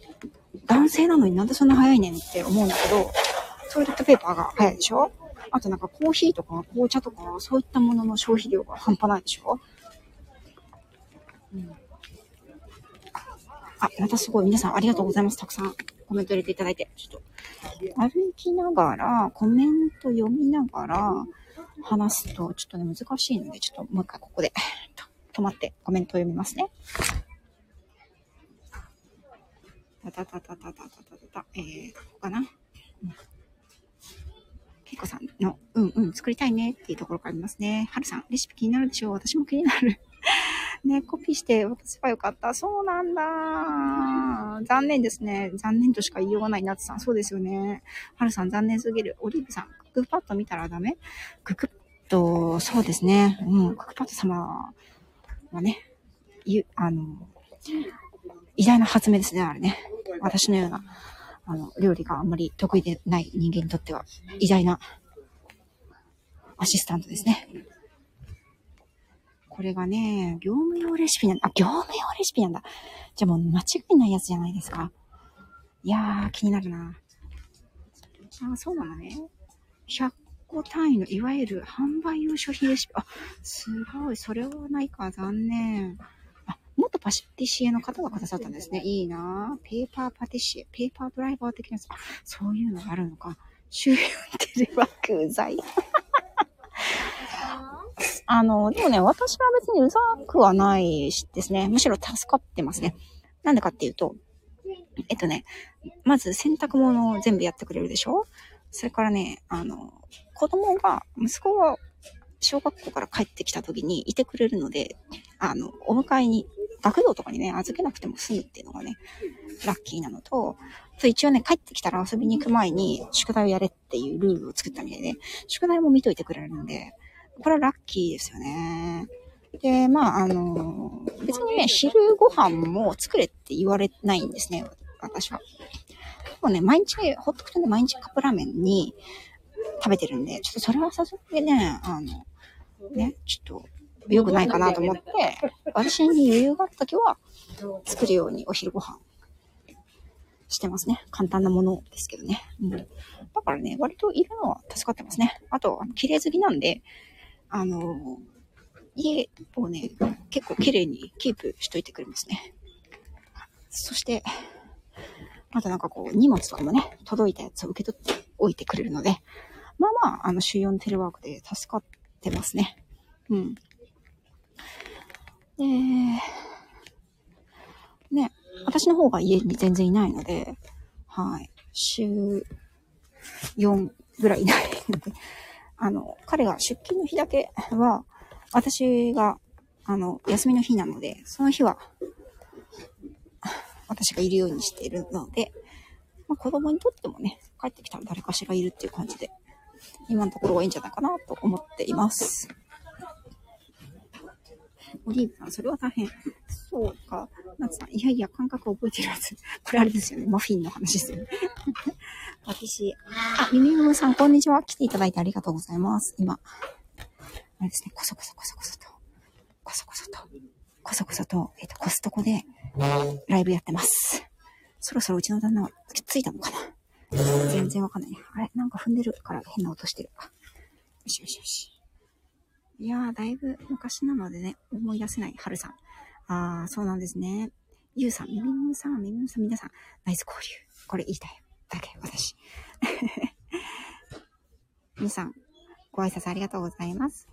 男性なのになんでそんな早いねんって思うんだけど、トイレットペーパーが早いでしょ？あとなんかコーヒーとか紅茶とかそういったものの消費量が半端ないでしょ？うん。あ、またすごい皆さんありがとうございます。たくさんコメント入れていただいて。ちょっと、歩きながら、コメント読みながら話すとちょっとね難しいので、ちょっともう一回ここで止まってコメントを読みますね。たたたたたたたたた、えー、ここかな？うん。の、うんうん、作りたいねっていうところからありますね。はるさん、レシピ気になるでしょ？う私も気になる。*laughs* ね、コピーして渡せばよかった。そうなんだ。残念ですね。残念としか言いようがない。なつさん、そうですよね。はるさん、残念すぎる。オリーブさん、クックパッド見たらダメ？クックパッド、そうですね。うん、クックパッド様はね、ゆ、あの、偉大な発明ですね、あれね。私のような、あの、料理があんまり得意でない人間にとっては、偉大なアシスタントですね。これがね、業務用レシピなんだ。あ、業務用レシピなんだ。じゃあもう間違いないやつじゃないですか。いやー、気になるな。あ、そうなのね。100個単位のいわゆる販売用商品レシピ。あ、すごい。それはないか。残念。あ、元パティシエの方がくださったんですね。いいなペーパーパティシエ、ペーパードライバー的なやつ。あ、そういうのがあるのか。周辺テレワークうざい。あの、でもね、私は別にうざくはないですね。むしろ助かってますね。なんでかっていうと、えっとね、まず洗濯物を全部やってくれるでしょ？それからね、あの、子供が、息子が小学校から帰ってきた時にいてくれるので、あの、お迎えに、学童とかにね、預けなくても済むっていうのがね、ラッキーなのと、と一応ね、帰ってきたら遊びに行く前に宿題をやれっていうルールを作ったみたいで、宿題も見といてくれるので、これはラッキーですよね。で、まあ、あの、別にね、昼ご飯も作れって言われないんですね、私は。結構ね、毎日、ほっとくとね、毎日カップラーメンに、食べてるんで、ちょっとそれはさすがにね、あの、ね、ちょっと良くないかなと思って、私に余裕があった時は作るようにお昼ご飯してますね。簡単なものですけどね。うん。だからね、割といるのは助かってますね。あと、綺麗好きなんで、あの、家をね、結構綺麗にキープしといてくれますね。そして、またなんかこう、荷物とかもね、届いたやつを受け取っておいてくれるので、まあまあ、あの、週4テレワークで助かってますね。うん。で、ね、私の方が家に全然いないので、はい。週4ぐらいいないので、*laughs* あの、彼が出勤の日だけは、私が、あの、休みの日なので、その日は、私がいるようにしているので、まあ、子供にとってもね、帰ってきたら誰かしらいるっていう感じで、今のところはいいんじゃないかなと思っています。オリーブさん、それは大変。そうか。ナツさん、いやいや、感覚覚えてるはず。*laughs* これあれですよね。マフィンの話ですよね。*laughs* 私、あ、ミミムさん、こんにちは。来ていただいてありがとうございます。今、あれですね、こそこそこそこそと、こそこそと、こそこそと、えっ、ー、と、コストコで、ライブやってます。そろそろうちの旦那はついたのかな全然わかんない。あれなんか踏んでるから変な音してる。よしよしよし。いやー、だいぶ昔なのでね、思い出せない、はるさん。あー、そうなんですね。ゆうさん、みみむさん、みみむさん、皆さん、ナイス交流。これ言いたい。だけ、私。*laughs* 皆さん、ご挨拶ありがとうございます。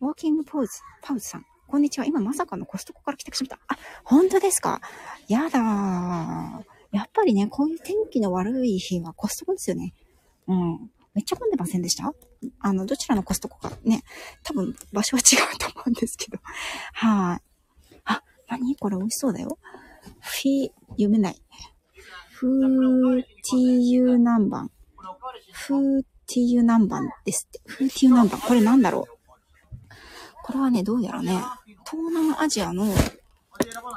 ウォーキングポーズ、パウズさん。こんにちは。今まさかのコストコから帰宅しました。あ、本当ですか？やだー。やっぱりね、こういう天気の悪い日はコストコですよね。うん。めっちゃ混んでませんでした？あの、どちらのコストコかね、多分場所は違うと思うんですけど。はい。あ、何これ美味しそうだよ。フィ、読めない。フーティーユー南蛮。フーティーユー南蛮ですって。フーティーユー南蛮。これなんだろう？これはね、どうやらね、東南アジアの、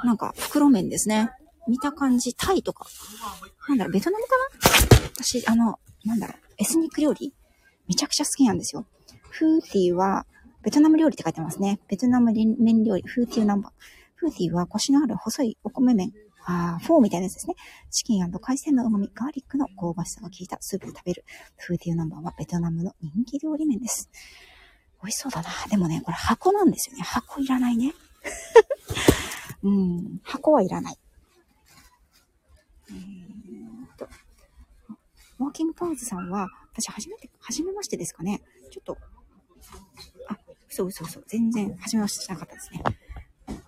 なんか、袋麺ですね。見た感じ、タイとか。なんだろう、ベトナムかな？私、あの、なんだろう、エスニック料理めちゃくちゃ好きなんですよ。フーティーは、ベトナム料理って書いてますね。ベトナム麺料理、フーティーナンバー。フーティーはコシのある細いお米麺。あフォーみたいなやつですね。チキン海鮮の旨味、ガーリックの香ばしさが効いたスープで食べる。フーティーナンバーはベトナムの人気料理麺です。美味しそうだな。でもね、これ箱なんですよね。箱いらないね。*laughs* うん、箱はいらない。ー、と、ウォーキングポーズさんは、私初めて、初めましてですかね。ちょっと、あ、嘘嘘嘘。全然初めましてしなかったですね。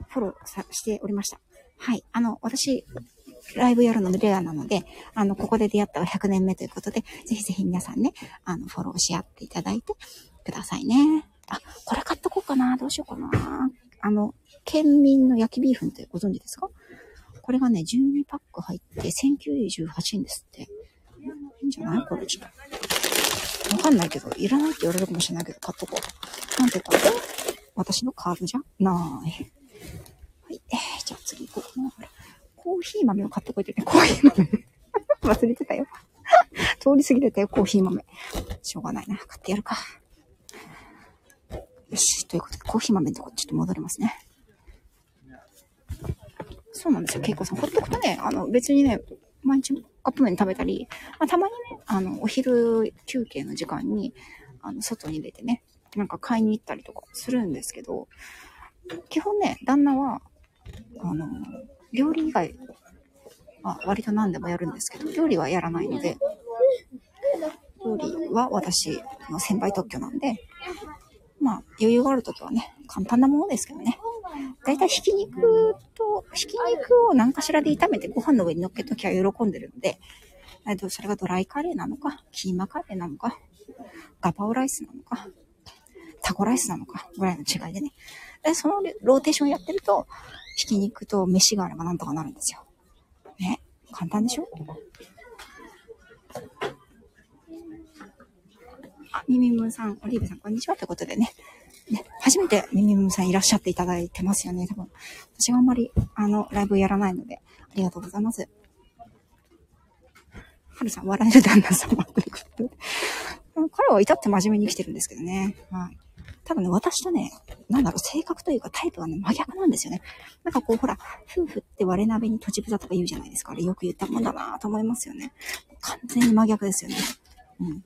フォローさしておりました。はい。あの、私、ライブやるのレアなので、あの、ここで出会ったら100年目ということで、ぜひぜひ皆さんね、あの、フォローし合っていただいてくださいね。あ、これ買っとこうかな。どうしようかな。あの、県民の焼きビーフンってご存知ですか？これがね、12パック入って1098円ですって。いいんじゃない？これちょっと。わかんないけど、いらないって言われるかもしれないけど、買っとこう。なんて言った、私のカードじゃない。はい。えー、じゃあ次行こうかな。コーヒー豆を買ってこいってね。コーヒー豆。*laughs* 忘れてたよ。通り過ぎてたよ、コーヒー豆。しょうがないな。買ってやるか。よし。ということで、コーヒー豆のとこちょっと戻りますね。そうなんですよ、ケイコさん。ほっとくとね、あの、別にね、毎日カップ麺食べたり、まあ、たまにね、あの、お昼休憩の時間に、あの、外に出てね、なんか買いに行ったりとかするんですけど、基本ね、旦那は、あの、料理以外は割と何でもやるんですけど、料理はやらないので、料理は私の先輩特許なんで、まあ、余裕があるときはね、簡単なものですけどね。だいたいひき肉と、ひき肉を何かしらで炒めてご飯の上に乗っけときは喜んでるんで、えっと、それがドライカレーなのか、キーマカレーなのか、ガパオライスなのか、タコライスなのか、ぐらいの違いでね。で、そのローテーションやってると、ひき肉と飯があればなんとかなるんですよ。ね。簡単でしょ？あ、ミミムさん、オリーブさん、こんにちはということでね。ね、初めてミミムさんいらっしゃっていただいてますよね、多分。私はあんまり、あの、ライブやらないので、ありがとうございます。はるさん、笑える旦那様ということで。彼は至って真面目に生きてるんですけどね。はい。多分ね、私とね、なんだろう、性格というかタイプがね、真逆なんですよね。なんかこう、ほら、夫婦って割れ鍋に土地豚とか言うじゃないですか。あれよく言ったもんだなと思いますよね。完全に真逆ですよね。うん。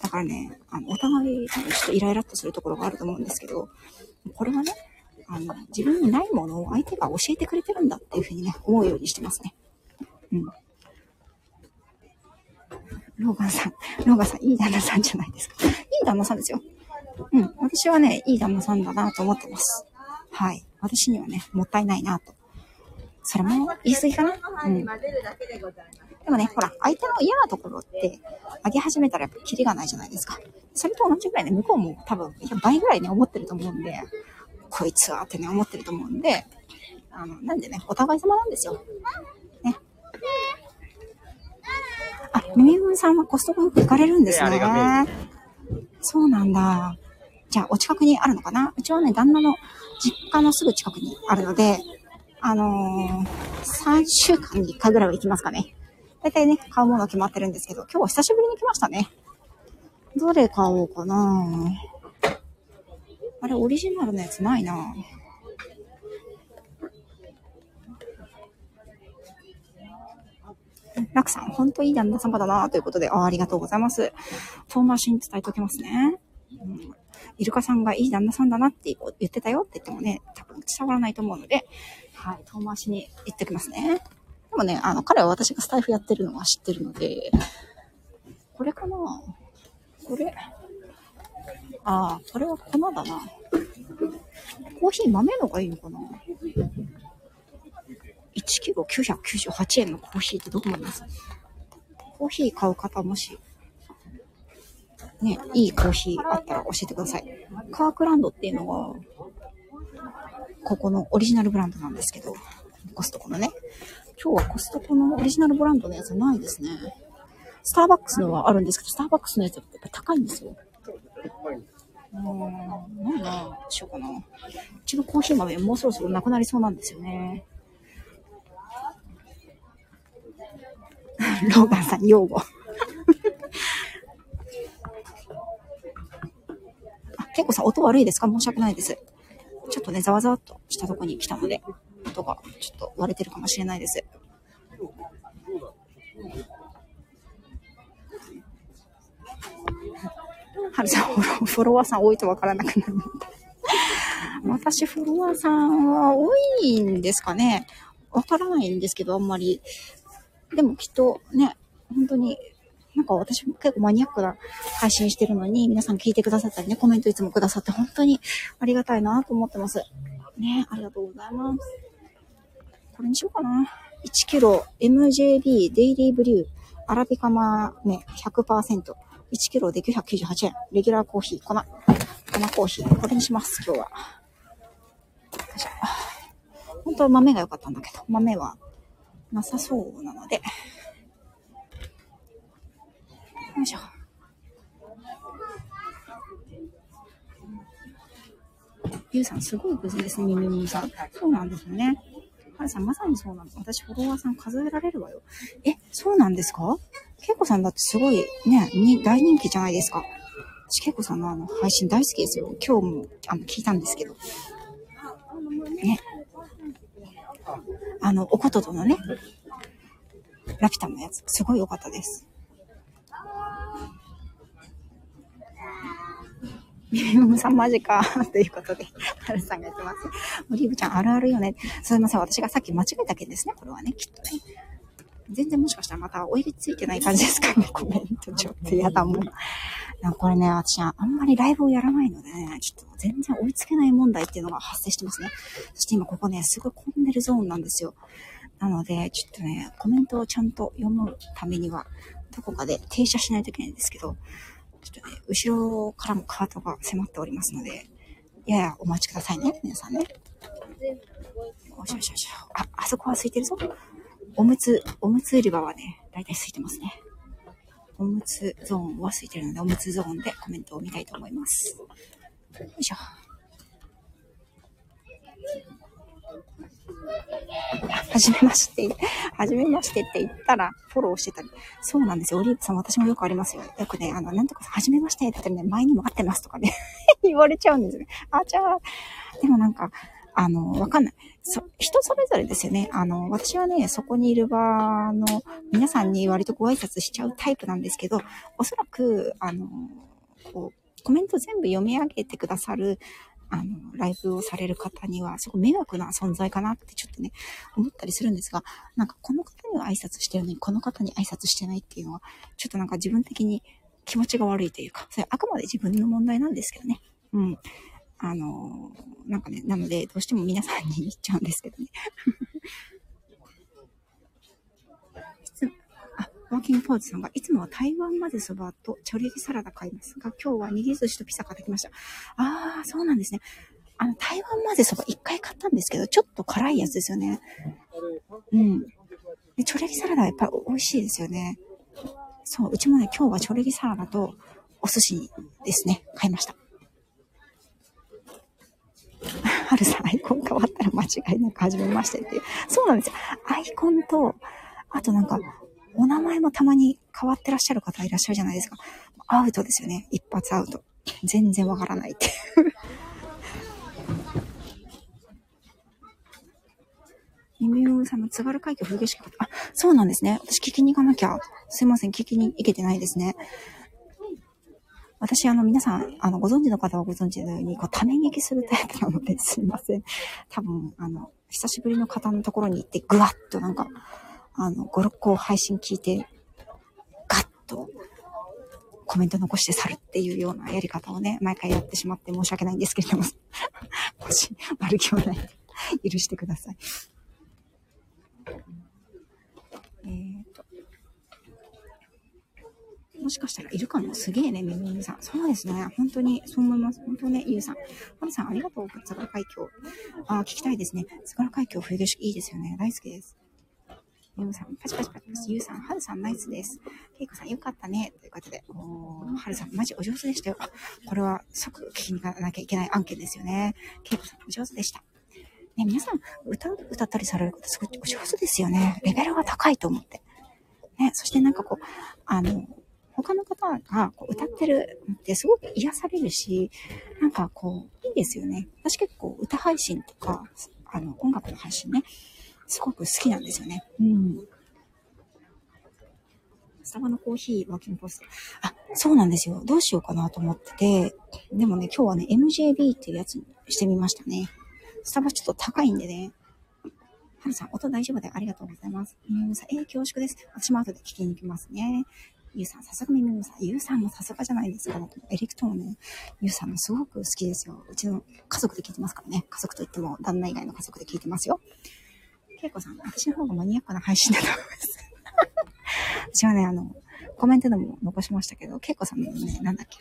だからね、あの、お互いちょっとイライラっとするところがあると思うんですけど、これはね、あの、自分にないものを相手が教えてくれてるんだっていうふうにね、思うようにしてますね。うん。ローガンさん、ローガンさん、いい旦那さんじゃないですか。いい旦那さんですよ。うん。私はね、いい旦那さんだなと思ってます。はい。私にはね、もったいないなと。それも言い過ぎかな？うん。でもね、ほら、相手の嫌なところって、上げ始めたらやっぱキリがないじゃないですか。それと同じぐらいね、向こうも多分、いや、倍ぐらいね、思ってると思うんで、こいつはってね、思ってると思うんで、あの、なんでね、お互い様なんですよ。ね。あ、ミミムさんはコストコよく行かれるんですね。そうなんだ。じゃあ、お近くにあるのかな？うちはね、旦那の実家のすぐ近くにあるので、あのー、3週間に1回ぐらいは行きますかね。だいたいね、買うもの決まってるんですけど、今日は久しぶりに来ましたね。どれ買おうかなあれ、オリジナルのやつないなラクさん、ほんといい旦那様だなということであ、ありがとうございます。遠回しに伝えておきますね。うん、イルカさんがいい旦那さんだなって言ってたよって言ってもね、多分伝わらないと思うので、はい、遠回しに言っておきますね。でもね、あの、彼は私がスタイフやってるのは知ってるので、これかな？これ？ああ、これは粉だな。コーヒー豆のがいいのかな ?1 キロ998円のコーヒーってどう思いますコーヒー買う方もし、ね、いいコーヒーあったら教えてください。カークランドっていうのが、ここのオリジナルブランドなんですけど、コストコのね。今日はコストコのオリジナルブランドのやつないですね。スターバックスのはあるんですけど、スターバックスのやつってやっぱ高いんですよ。うーん、何がしようかな。うちのコーヒー豆もうそろそろなくなりそうなんですよね。*laughs* ローガンさん、擁護。*laughs* あ、結構さん、音悪いですか？申し訳ないです。ちょっとね、ざわざわっとしたとこに来たので、音がちょっと割れてるかもしれないです。はるさん、フォロワーさん多いとわからなくなる。私、フォロワーさんは多いんですかねわからないんですけど、あんまり。でもきっとね、本当に、なんか私も結構マニアックな配信してるのに、皆さん聞いてくださったりね、コメントいつもくださって本当にありがたいなと思ってます。ね、ありがとうございます。これにしようかな。1キロ MJB デイリーブリューアラビカ豆100%。1キロで998円。レギュラーコーヒー、粉。粉コーヒー。これにします、今日は。本当は豆が良かったんだけど、豆はなさそうなので。よいしょ。ゆうさん、すごい無事ですね、みみみさん。そうなんですよね。はるさん、まさにそうなの。私、フォロワーさん数えられるわよ。え、そうなんですか？けいこさんだってすごいね、に、大人気じゃないですか。私、けいこさんのあの、配信大好きですよ。今日も、あの、聞いたんですけど。ね。あの、おこととのね、ラピュタのやつ、すごい良かったです。ミミムさんマジか。ということで、ハルさんがやってます。オリーブちゃんあるあるよね。すいません。私がさっき間違えた件ですね。これはね、きっとね。全然もしかしたらまたオイルついてない感じですかね。*laughs* コメントちょっと嫌だもん。なんかこれね、私はあんまりライブをやらないのでね、ちょっと全然追いつけない問題っていうのが発生してますね。そして今ここね、すごい混んでるゾーンなんですよ。なので、ちょっとね、コメントをちゃんと読むためには、どこかで停車しないといけないんですけど、ちょっとね、後ろからもカートが迫っておりますので、ややお待ちくださいね、皆さんね。よしよしよし。あ、あそこは空いてるぞ。おむつ、おむつ売り場はね、だいたい空いてますね。おむつゾーンは空いてるので、おむつゾーンでコメントを見たいと思います。よいしょ。はじめまして、はじめましてって言ったら、フォローしてたり。そうなんですよ。オリーブさん、私もよくありますよ。よくね、あの、なんとかさん、はじめましてって言ったらね、前にも会ってますとかね *laughs* 言われちゃうんですよね。あ、じゃあ、でもなんか、あの、わかんない。そ、人それぞれですよね。あの、私はね、そこにいる場の皆さんに割とご挨拶しちゃうタイプなんですけど、おそらく、あの、こう、コメント全部読み上げてくださる、あの、ライブをされる方には、すごい迷惑な存在かなってちょっとね、思ったりするんですが、なんかこの方には挨拶してるのに、この方に挨拶してないっていうのは、ちょっとなんか自分的に気持ちが悪いというか、それあくまで自分の問題なんですけどね。うん。あの、なんかね、なので、どうしても皆さんに言っちゃうんですけどね。ワーキングポーズさんが、いつもは台湾まぜそばとチョレギサラダ買いますが、今日は握り寿司とピザ買ってきました。あー、そうなんですね。あの、台湾まぜそば一回買ったんですけど、ちょっと辛いやつですよね。うん。で、チョレギサラダはやっぱり美味しいですよね。そう、うちもね、今日はチョレギサラダとお寿司ですね、買いました。*laughs* はるさん、アイコン変わったら間違いなく始めましてっていう。そうなんですよ。アイコンと、あとなんか、お名前もたまに変わってらっしゃる方いらっしゃるじゃないですか。アウトですよね。一発アウト。全然わからないっていう。*laughs* ミミウさんの津軽海峡冬景色あ、そうなんですね。私聞きに行かなきゃ。すいません。聞きに行けてないですね。私、あの、皆さん、あの、ご存知の方はご存知のように、こう、ため聞きするタイプなので、すいません。多分、あの、久しぶりの方のところに行って、ぐわっとなんか、あの、5、6個配信聞いて、ガッとコメント残して去るっていうようなやり方をね、毎回やってしまって申し訳ないんですけれども、*laughs* もし、る気はない、許してください。えーと。もしかしたらいるかも。すげえね、めぐみさん。そうですね。本当に、そう思います。本当ね、ゆうさん。はるさん、ありがとう。津軽海峡。ああ、聞きたいですね。津軽海峡冬景色いいですよね。大好きです。ゆうさん、パチパチパチパチ。ゆうさん、はるさん、ナイスです。けいこさん、よかったね。ということで。おー、はるさん、マジお上手でしたよ。これは即聞きに行かなきゃいけない案件ですよね。けいこさん、お上手でした。ね、皆さん、歌、歌ったりされる方、すごいお上手ですよね。レベルが高いと思って。ね、そしてなんかこう、あの、他の方がこう歌ってるのってすごく癒されるし、なんかこう、いいですよね。私結構歌配信とか、あの、音楽の配信ね、すごく好きなんですよね。うん。スタバのコーヒー、ワーキングポスト。あ、そうなんですよ。どうしようかなと思ってて。でもね、今日はね、MJB っていうやつにしてみましたね。スタバちょっと高いんでね。はるさん、音大丈夫でありがとうございます。ゆうさん、えー、恐縮です。私も後で聞きに行きますね。ゆうさん、さすがみみみさん。ゆうさんもさすがじゃないですか。ねエリクトーンのゆうさんもすごく好きですよ。うちの家族で聞いてますからね。家族といっても旦那以外の家族で聞いてますよ。けいこさん、私の方がマニアックな配信だと思います。私はね、あの、コメントでも残しましたけど、けいこさんのね、なんだっけ、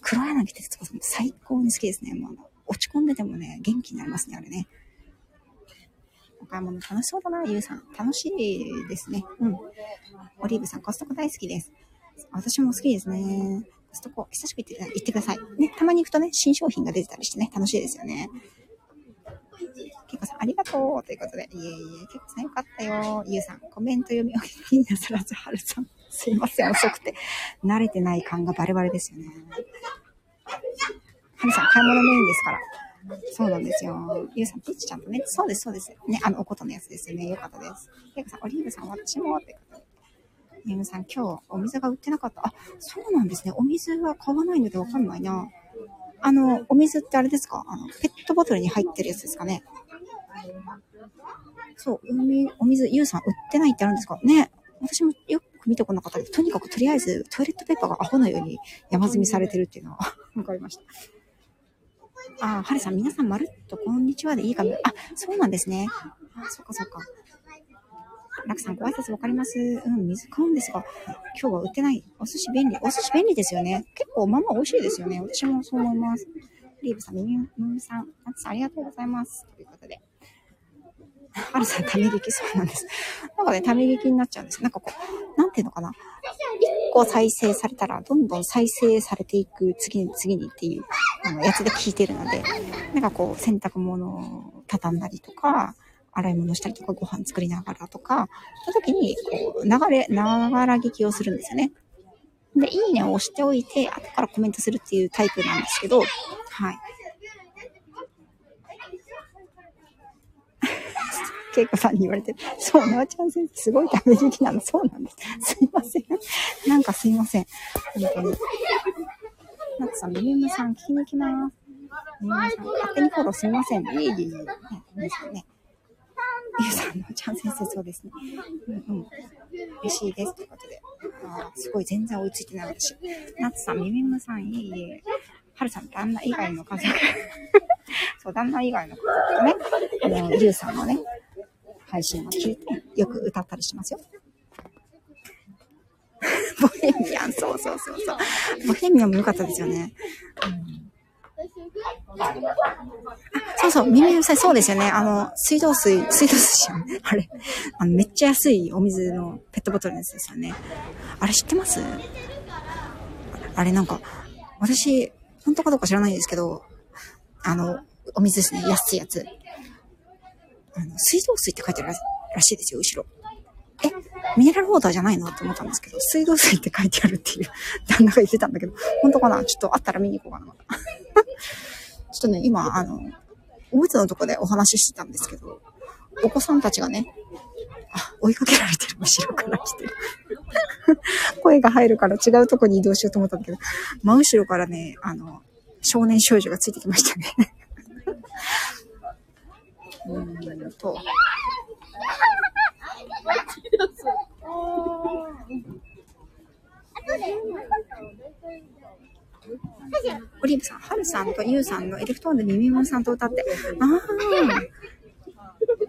黒柳徹子さん最高に好きですね。もうあの、落ち込んでてもね、元気になりますね、あれね。お買い物楽しそうだな、ゆうさん。楽しいですね。うん。オリーブさん、コストコ大好きです。私も好きですね。コストコ、久しく言って言ってください。ね、たまに行くとね、新商品が出てたりしてね、楽しいですよね。けいこさん、ありがとうということで。いえいえ、けいこさんよかったよ。ゆうさん、コメント読み上げになさらず、はるさん。すいません、遅くて。慣れてない感がバレバレですよね。はるさん、買い物メインですから。そうなんですよ。ゆうさん、ピッチちゃんとね、そうです、そうです。ね、あの、おことのやつですよね。よかったです。けいこさん、オリーブさん、私も、ってことで。ゆうさん、今日、お水が売ってなかった。あ、そうなんですね。お水は買わないのでわかんないな。あの、お水ってあれですか？あの、ペットボトルに入ってるやつですかね。そう、海、お水、ゆうさん売ってないってあるんですか？ね。私もよく見てこなかったけど、とにかくとりあえずトイレットペーパーがアホのように山積みされてるっていうのは *laughs* わかりました。ああ、はるさん、皆さんまるっとこんにちはでいいかも。あ、そうなんですね。あ、そっかそっか。ラクさん、ご挨拶わかりますうん、水買うんですが、今日は売ってない。お寿司便利。お寿司便利ですよね。結構、まあまあ美味しいですよね。私もそう思います。リーブさん、ミミミさん、ナツさん、ありがとうございます。ということで。はるさん、ため劇そうなんです。なんかね、ため劇になっちゃうんです。なんかこう、なんていうのかな。一個再生されたら、どんどん再生されていく、次に次にっていう、あの、やつで聞いてるので、なんかこう、洗濯物を畳んだりとか、洗い物したりとか、ご飯作りながらとか、その時に、こう、流れ、ながら聞きをするんですよね。で、いいねを押しておいて、後からコメントするっていうタイプなんですけど、はい。けいこさんに言われて、そう、なわちゃん先生、すごいため聞きなの。そうなんです。すいません。なんかすいません。本当に。なつさん、ミリムさん、聞きに来ます。ミリムさん、勝手にフォローすみません。いえいえいえ。ね、ですよね。ゆうさんのちゃん先生、そうですね。うんうん。嬉しいです。ということで。あすごい、全然追いついてない私。なつさん、みみむさん、いえいえ。はるさん、旦那以外の家族。そう、旦那以外の家族とね、あの、ゆうさんのね、配信を聞いて、よく歌ったりしますよ。*laughs* ボヘミアン、そうそうそうそう。ボヘミアンも良かったですよね。うんそうそう、耳うさい、そうですよね。あの、水道水、水道水じゃん。*laughs* あれ。あの、めっちゃ安いお水のペットボトルのやつですよね。あれ知ってます？あれなんか、私、本当かどうか知らないんですけど、あの、お水ですね。安いやつ。あの、水道水って書いてあるらしいですよ、後ろ。え、ミネラルウォーターじゃないのって思ったんですけど、水道水って書いてあるっていう *laughs* 旦那が言ってたんだけど、本当かな？ちょっとあったら見に行こうかな。*laughs* ちょっとね、今、あの、おむつのとこでお話ししてたんですけど、お子さんたちがね、あ、追いかけられてる、後ろから来てる。*laughs* 声が入るから違うとこに移動しようと思ったんだけど、真後ろからね、あの、少年少女がついてきましたね。うんと。オリーブさん、ハルさんとユウさんのエレクトーンでミミムさんと歌って。ああ。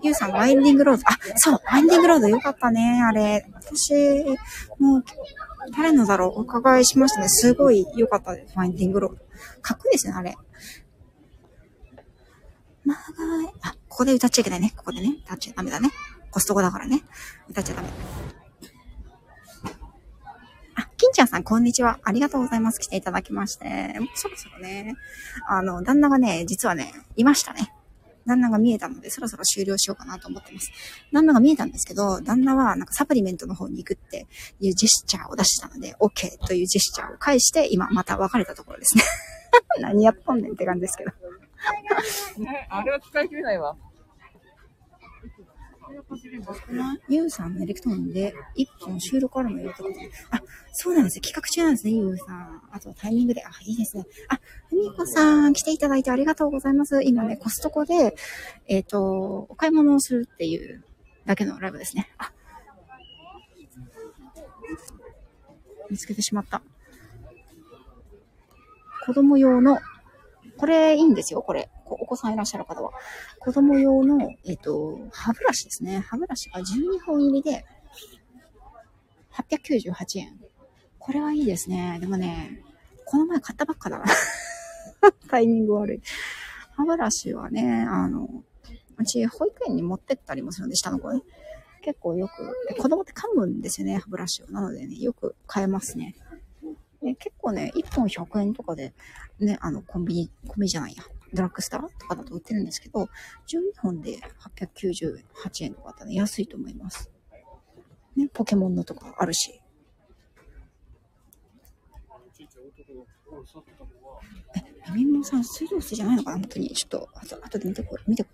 ユウさん、ワインディングロード。あ、そう、ワインディングロードよかったね、あれ。私、もう、誰のだろうお伺いしましたね。すごい良かったです、ワインディングロード。かっこいいですね、あれ。長い。あ、ここで歌っちゃいけないね。ここでね。歌っちゃダメだね。コストコだからね。歌っちゃダメ。あ、金ちゃんさん、こんにちは。ありがとうございます。来ていただきまして。そろそろね、あの、旦那がね、実はね、いましたね。旦那が見えたので、そろそろ終了しようかなと思ってます。旦那が見えたんですけど、旦那はなんかサプリメントの方に行くっていうジェスチャーを出したので、OK というジェスチャーを返して、今また別れたところですね。*laughs* 何やっとんねんって感じですけど。*laughs* あれは使い切れないわ。ゆうさんのエレクトーンで1本収録あるのよってこと。あ、そうなんですよ。企画中なんですね、ゆうさん。あとはタイミングで。あ、いいですね。あ、ふみこさん、来ていただいてありがとうございます。今ね、コストコで、えっ、ー、と、お買い物をするっていうだけのライブですね。あ、見つけてしまった。子供用のこれいいんですよ、これ。お子さんいらっしゃる方は。子供用の、えっ、と、歯ブラシですね。歯ブラシが12本入りで、898円。これはいいですね。でもね、この前買ったばっかだな。*laughs* タイミング悪い。歯ブラシはね、あの、うち保育園に持ってったりもするんで、下の子ね。結構よく、子供って噛むんですよね、歯ブラシを。なのでね、よく買えますね。ね、結構ね、1本100円とかで、ね、あの、コンビニ、コンビニじゃないや、ドラッグストアとかだと売ってるんですけど、12本で898円とかだったら、ね、安いと思います。ね、ポケモンのとかあるし。え、ミミモさん、水道水じゃないのかな？本当に。ちょっと、あと、後で見てこい、見てこ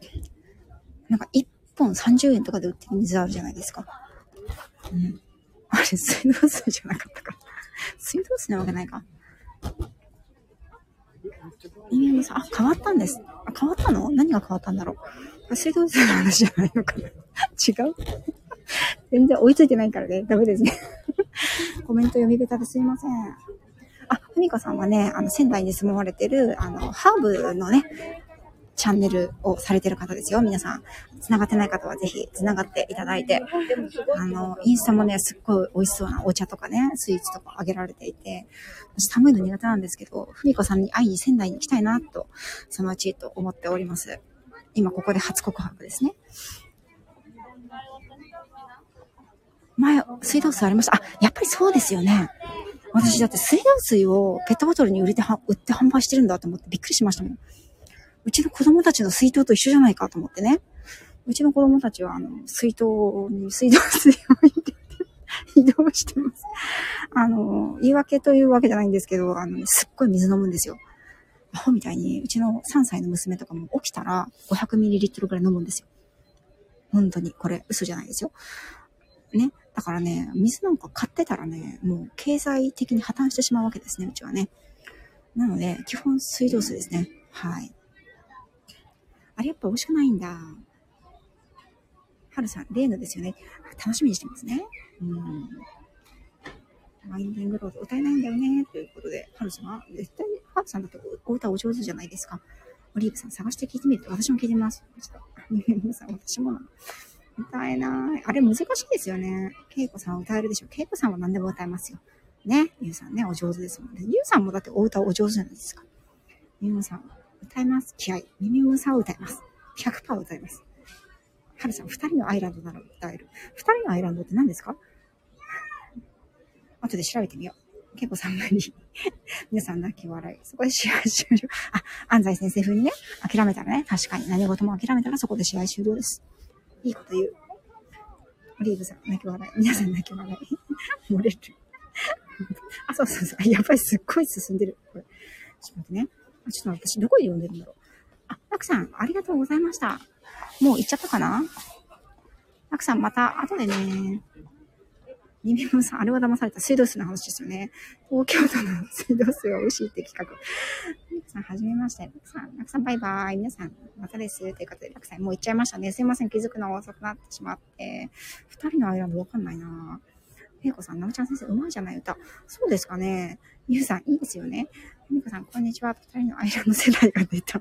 い。なんか、1本30円とかで売ってる水あるじゃないですか。うん。あれ、水道水じゃなかったか。水道水なわけないか。人間さあ、変わったんです。あ、変わったの？何が変わったんだろう？水道水の話じゃないのかな違う？全然追いついてないからね。ダメですねコメント読み下手ですいません。あ、ふみこさんはね、あの、仙台に住まわれてる、あの、ハーブのね、チャンネルをされてる方ですよ。皆さん。繋がってない方はぜひ繋がっていただいて。あの、インスタもね、すっごい美味しそうなお茶とかね、スイーツとかあげられていて、私寒いの苦手なんですけど、ふみこさんに会いに仙台に行きたいなと、そのうちと思っております。今ここで初告白ですね。前、水道水ありました。あ、やっぱりそうですよね。私だって水道水をペットボトルに売れて、売って販売してるんだと思ってびっくりしましたもん。うちの子供たちの水筒と一緒じゃないかと思ってね。うちの子供たちは、あの、水筒に水道水を入れて移動してます。あの、言い訳というわけじゃないんですけど、あの、すっごい水飲むんですよ。アホみたいに、うちの3歳の娘とかも起きたら 500ml ぐらい飲むんですよ。本当に。これ、嘘じゃないですよ。ね。だからね、水なんか買ってたらね、もう経済的に破綻してしまうわけですね、うちはね。なので、基本水道水ですね。はい。あれやっぱ美味しくないんだ。はるさん、例のですよね。楽しみにしてますね。うん。ワインディングロード歌えないんだよね。ということで、はるさんは、絶対、はるさんだってお歌お上手じゃないですか。オリーブさん探して聞いてみると、私も聞いてみます。ちょっと、皆さん、私もなの。歌えない。あれ難しいですよね。ケイコさんは歌えるでしょ。ケイコさんは何でも歌えますよ。ね。ゆうさんね、お上手ですもんね。ゆうさんもだってお歌お上手じゃないですか。ゆうさん、歌います。気合。耳ムさを歌います。100%歌います。はるさん、二人のアイランドなら歌える。二人のアイランドって何ですか？後で調べてみよう。結構さん無理。皆さん泣き笑い。そこで試合終了。あ、安西先生風にね、諦めたらね、確かに何事も諦めたらそこで試合終了です。いいこと言う。オリーブさん、泣き笑い。皆さん泣き笑い。*laughs* 漏れる。あ、そうそうそう。やっぱりすっごい進んでる。これ。ちょっと待ってね。ちょっと私、どこで読んでるんだろう。あ、たくさん、ありがとうございました。もう行っちゃったかな？たくさん、また後でね。ニビムさん、あれは騙された水道水の話ですよね。東京都の水道水は美味しいって企画。たくさん、はじめまして。たくさん、たくさん、バイバイ。皆さん、またです。ということで、たくさん、もう行っちゃいましたね。すいません、気づくの遅くなってしまって。二人の間もわかんないなゆうこさん、なおちゃん先生、うまいじゃない歌。そうですかね。ゆうさん、いいですよね。みこさん、こんにちは。二人のアイランド世代が出た。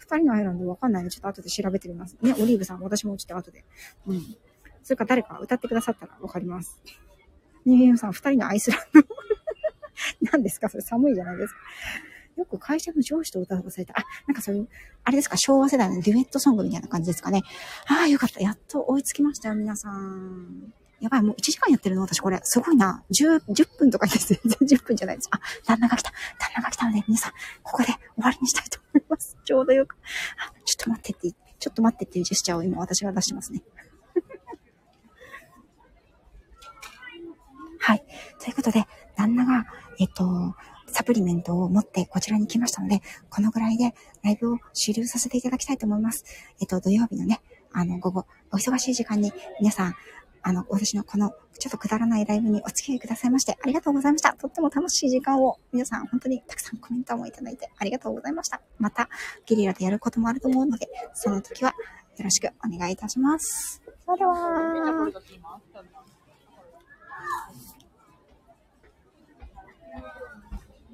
二人のアイランドわかんないのちょっと後で調べてみます。ね、オリーブさん、私もちょっと後で。うん。それか誰か歌ってくださったらわかります。ねゆうさん、二人のアイスランド。*laughs* 何ですか？それ寒いじゃないですか。よく会社の上司と歌わされた。あ、なんかそういう、あれですか、昭和世代のデュエットソングみたいな感じですかね。ああ、よかった。やっと追いつきましたよ、皆さん。やばい、もう1時間やってるの私これ。すごいな。10、10分とかです。全然10分じゃないです。あ、旦那が来た。旦那が来たので、皆さん、ここで終わりにしたいと思います。*laughs* ちょうどよく。あ、ちょっと待ってって、ちょっと待ってっていうジェスチャーを今私が出してますね。*laughs* はい。ということで、旦那が、えっと、サプリメントを持ってこちらに来ましたので、このぐらいでライブを終了させていただきたいと思います。えっと、土曜日のね、あの、午後、お忙しい時間に皆さん、あの、私のこの、ちょっとくだらないライブにお付き合いくださいまして、ありがとうございました。とっても楽しい時間を、皆さん本当にたくさんコメントもいただいてありがとうございました。また、ゲリラでやることもあると思うので、その時はよろしくお願いいたします。それでは、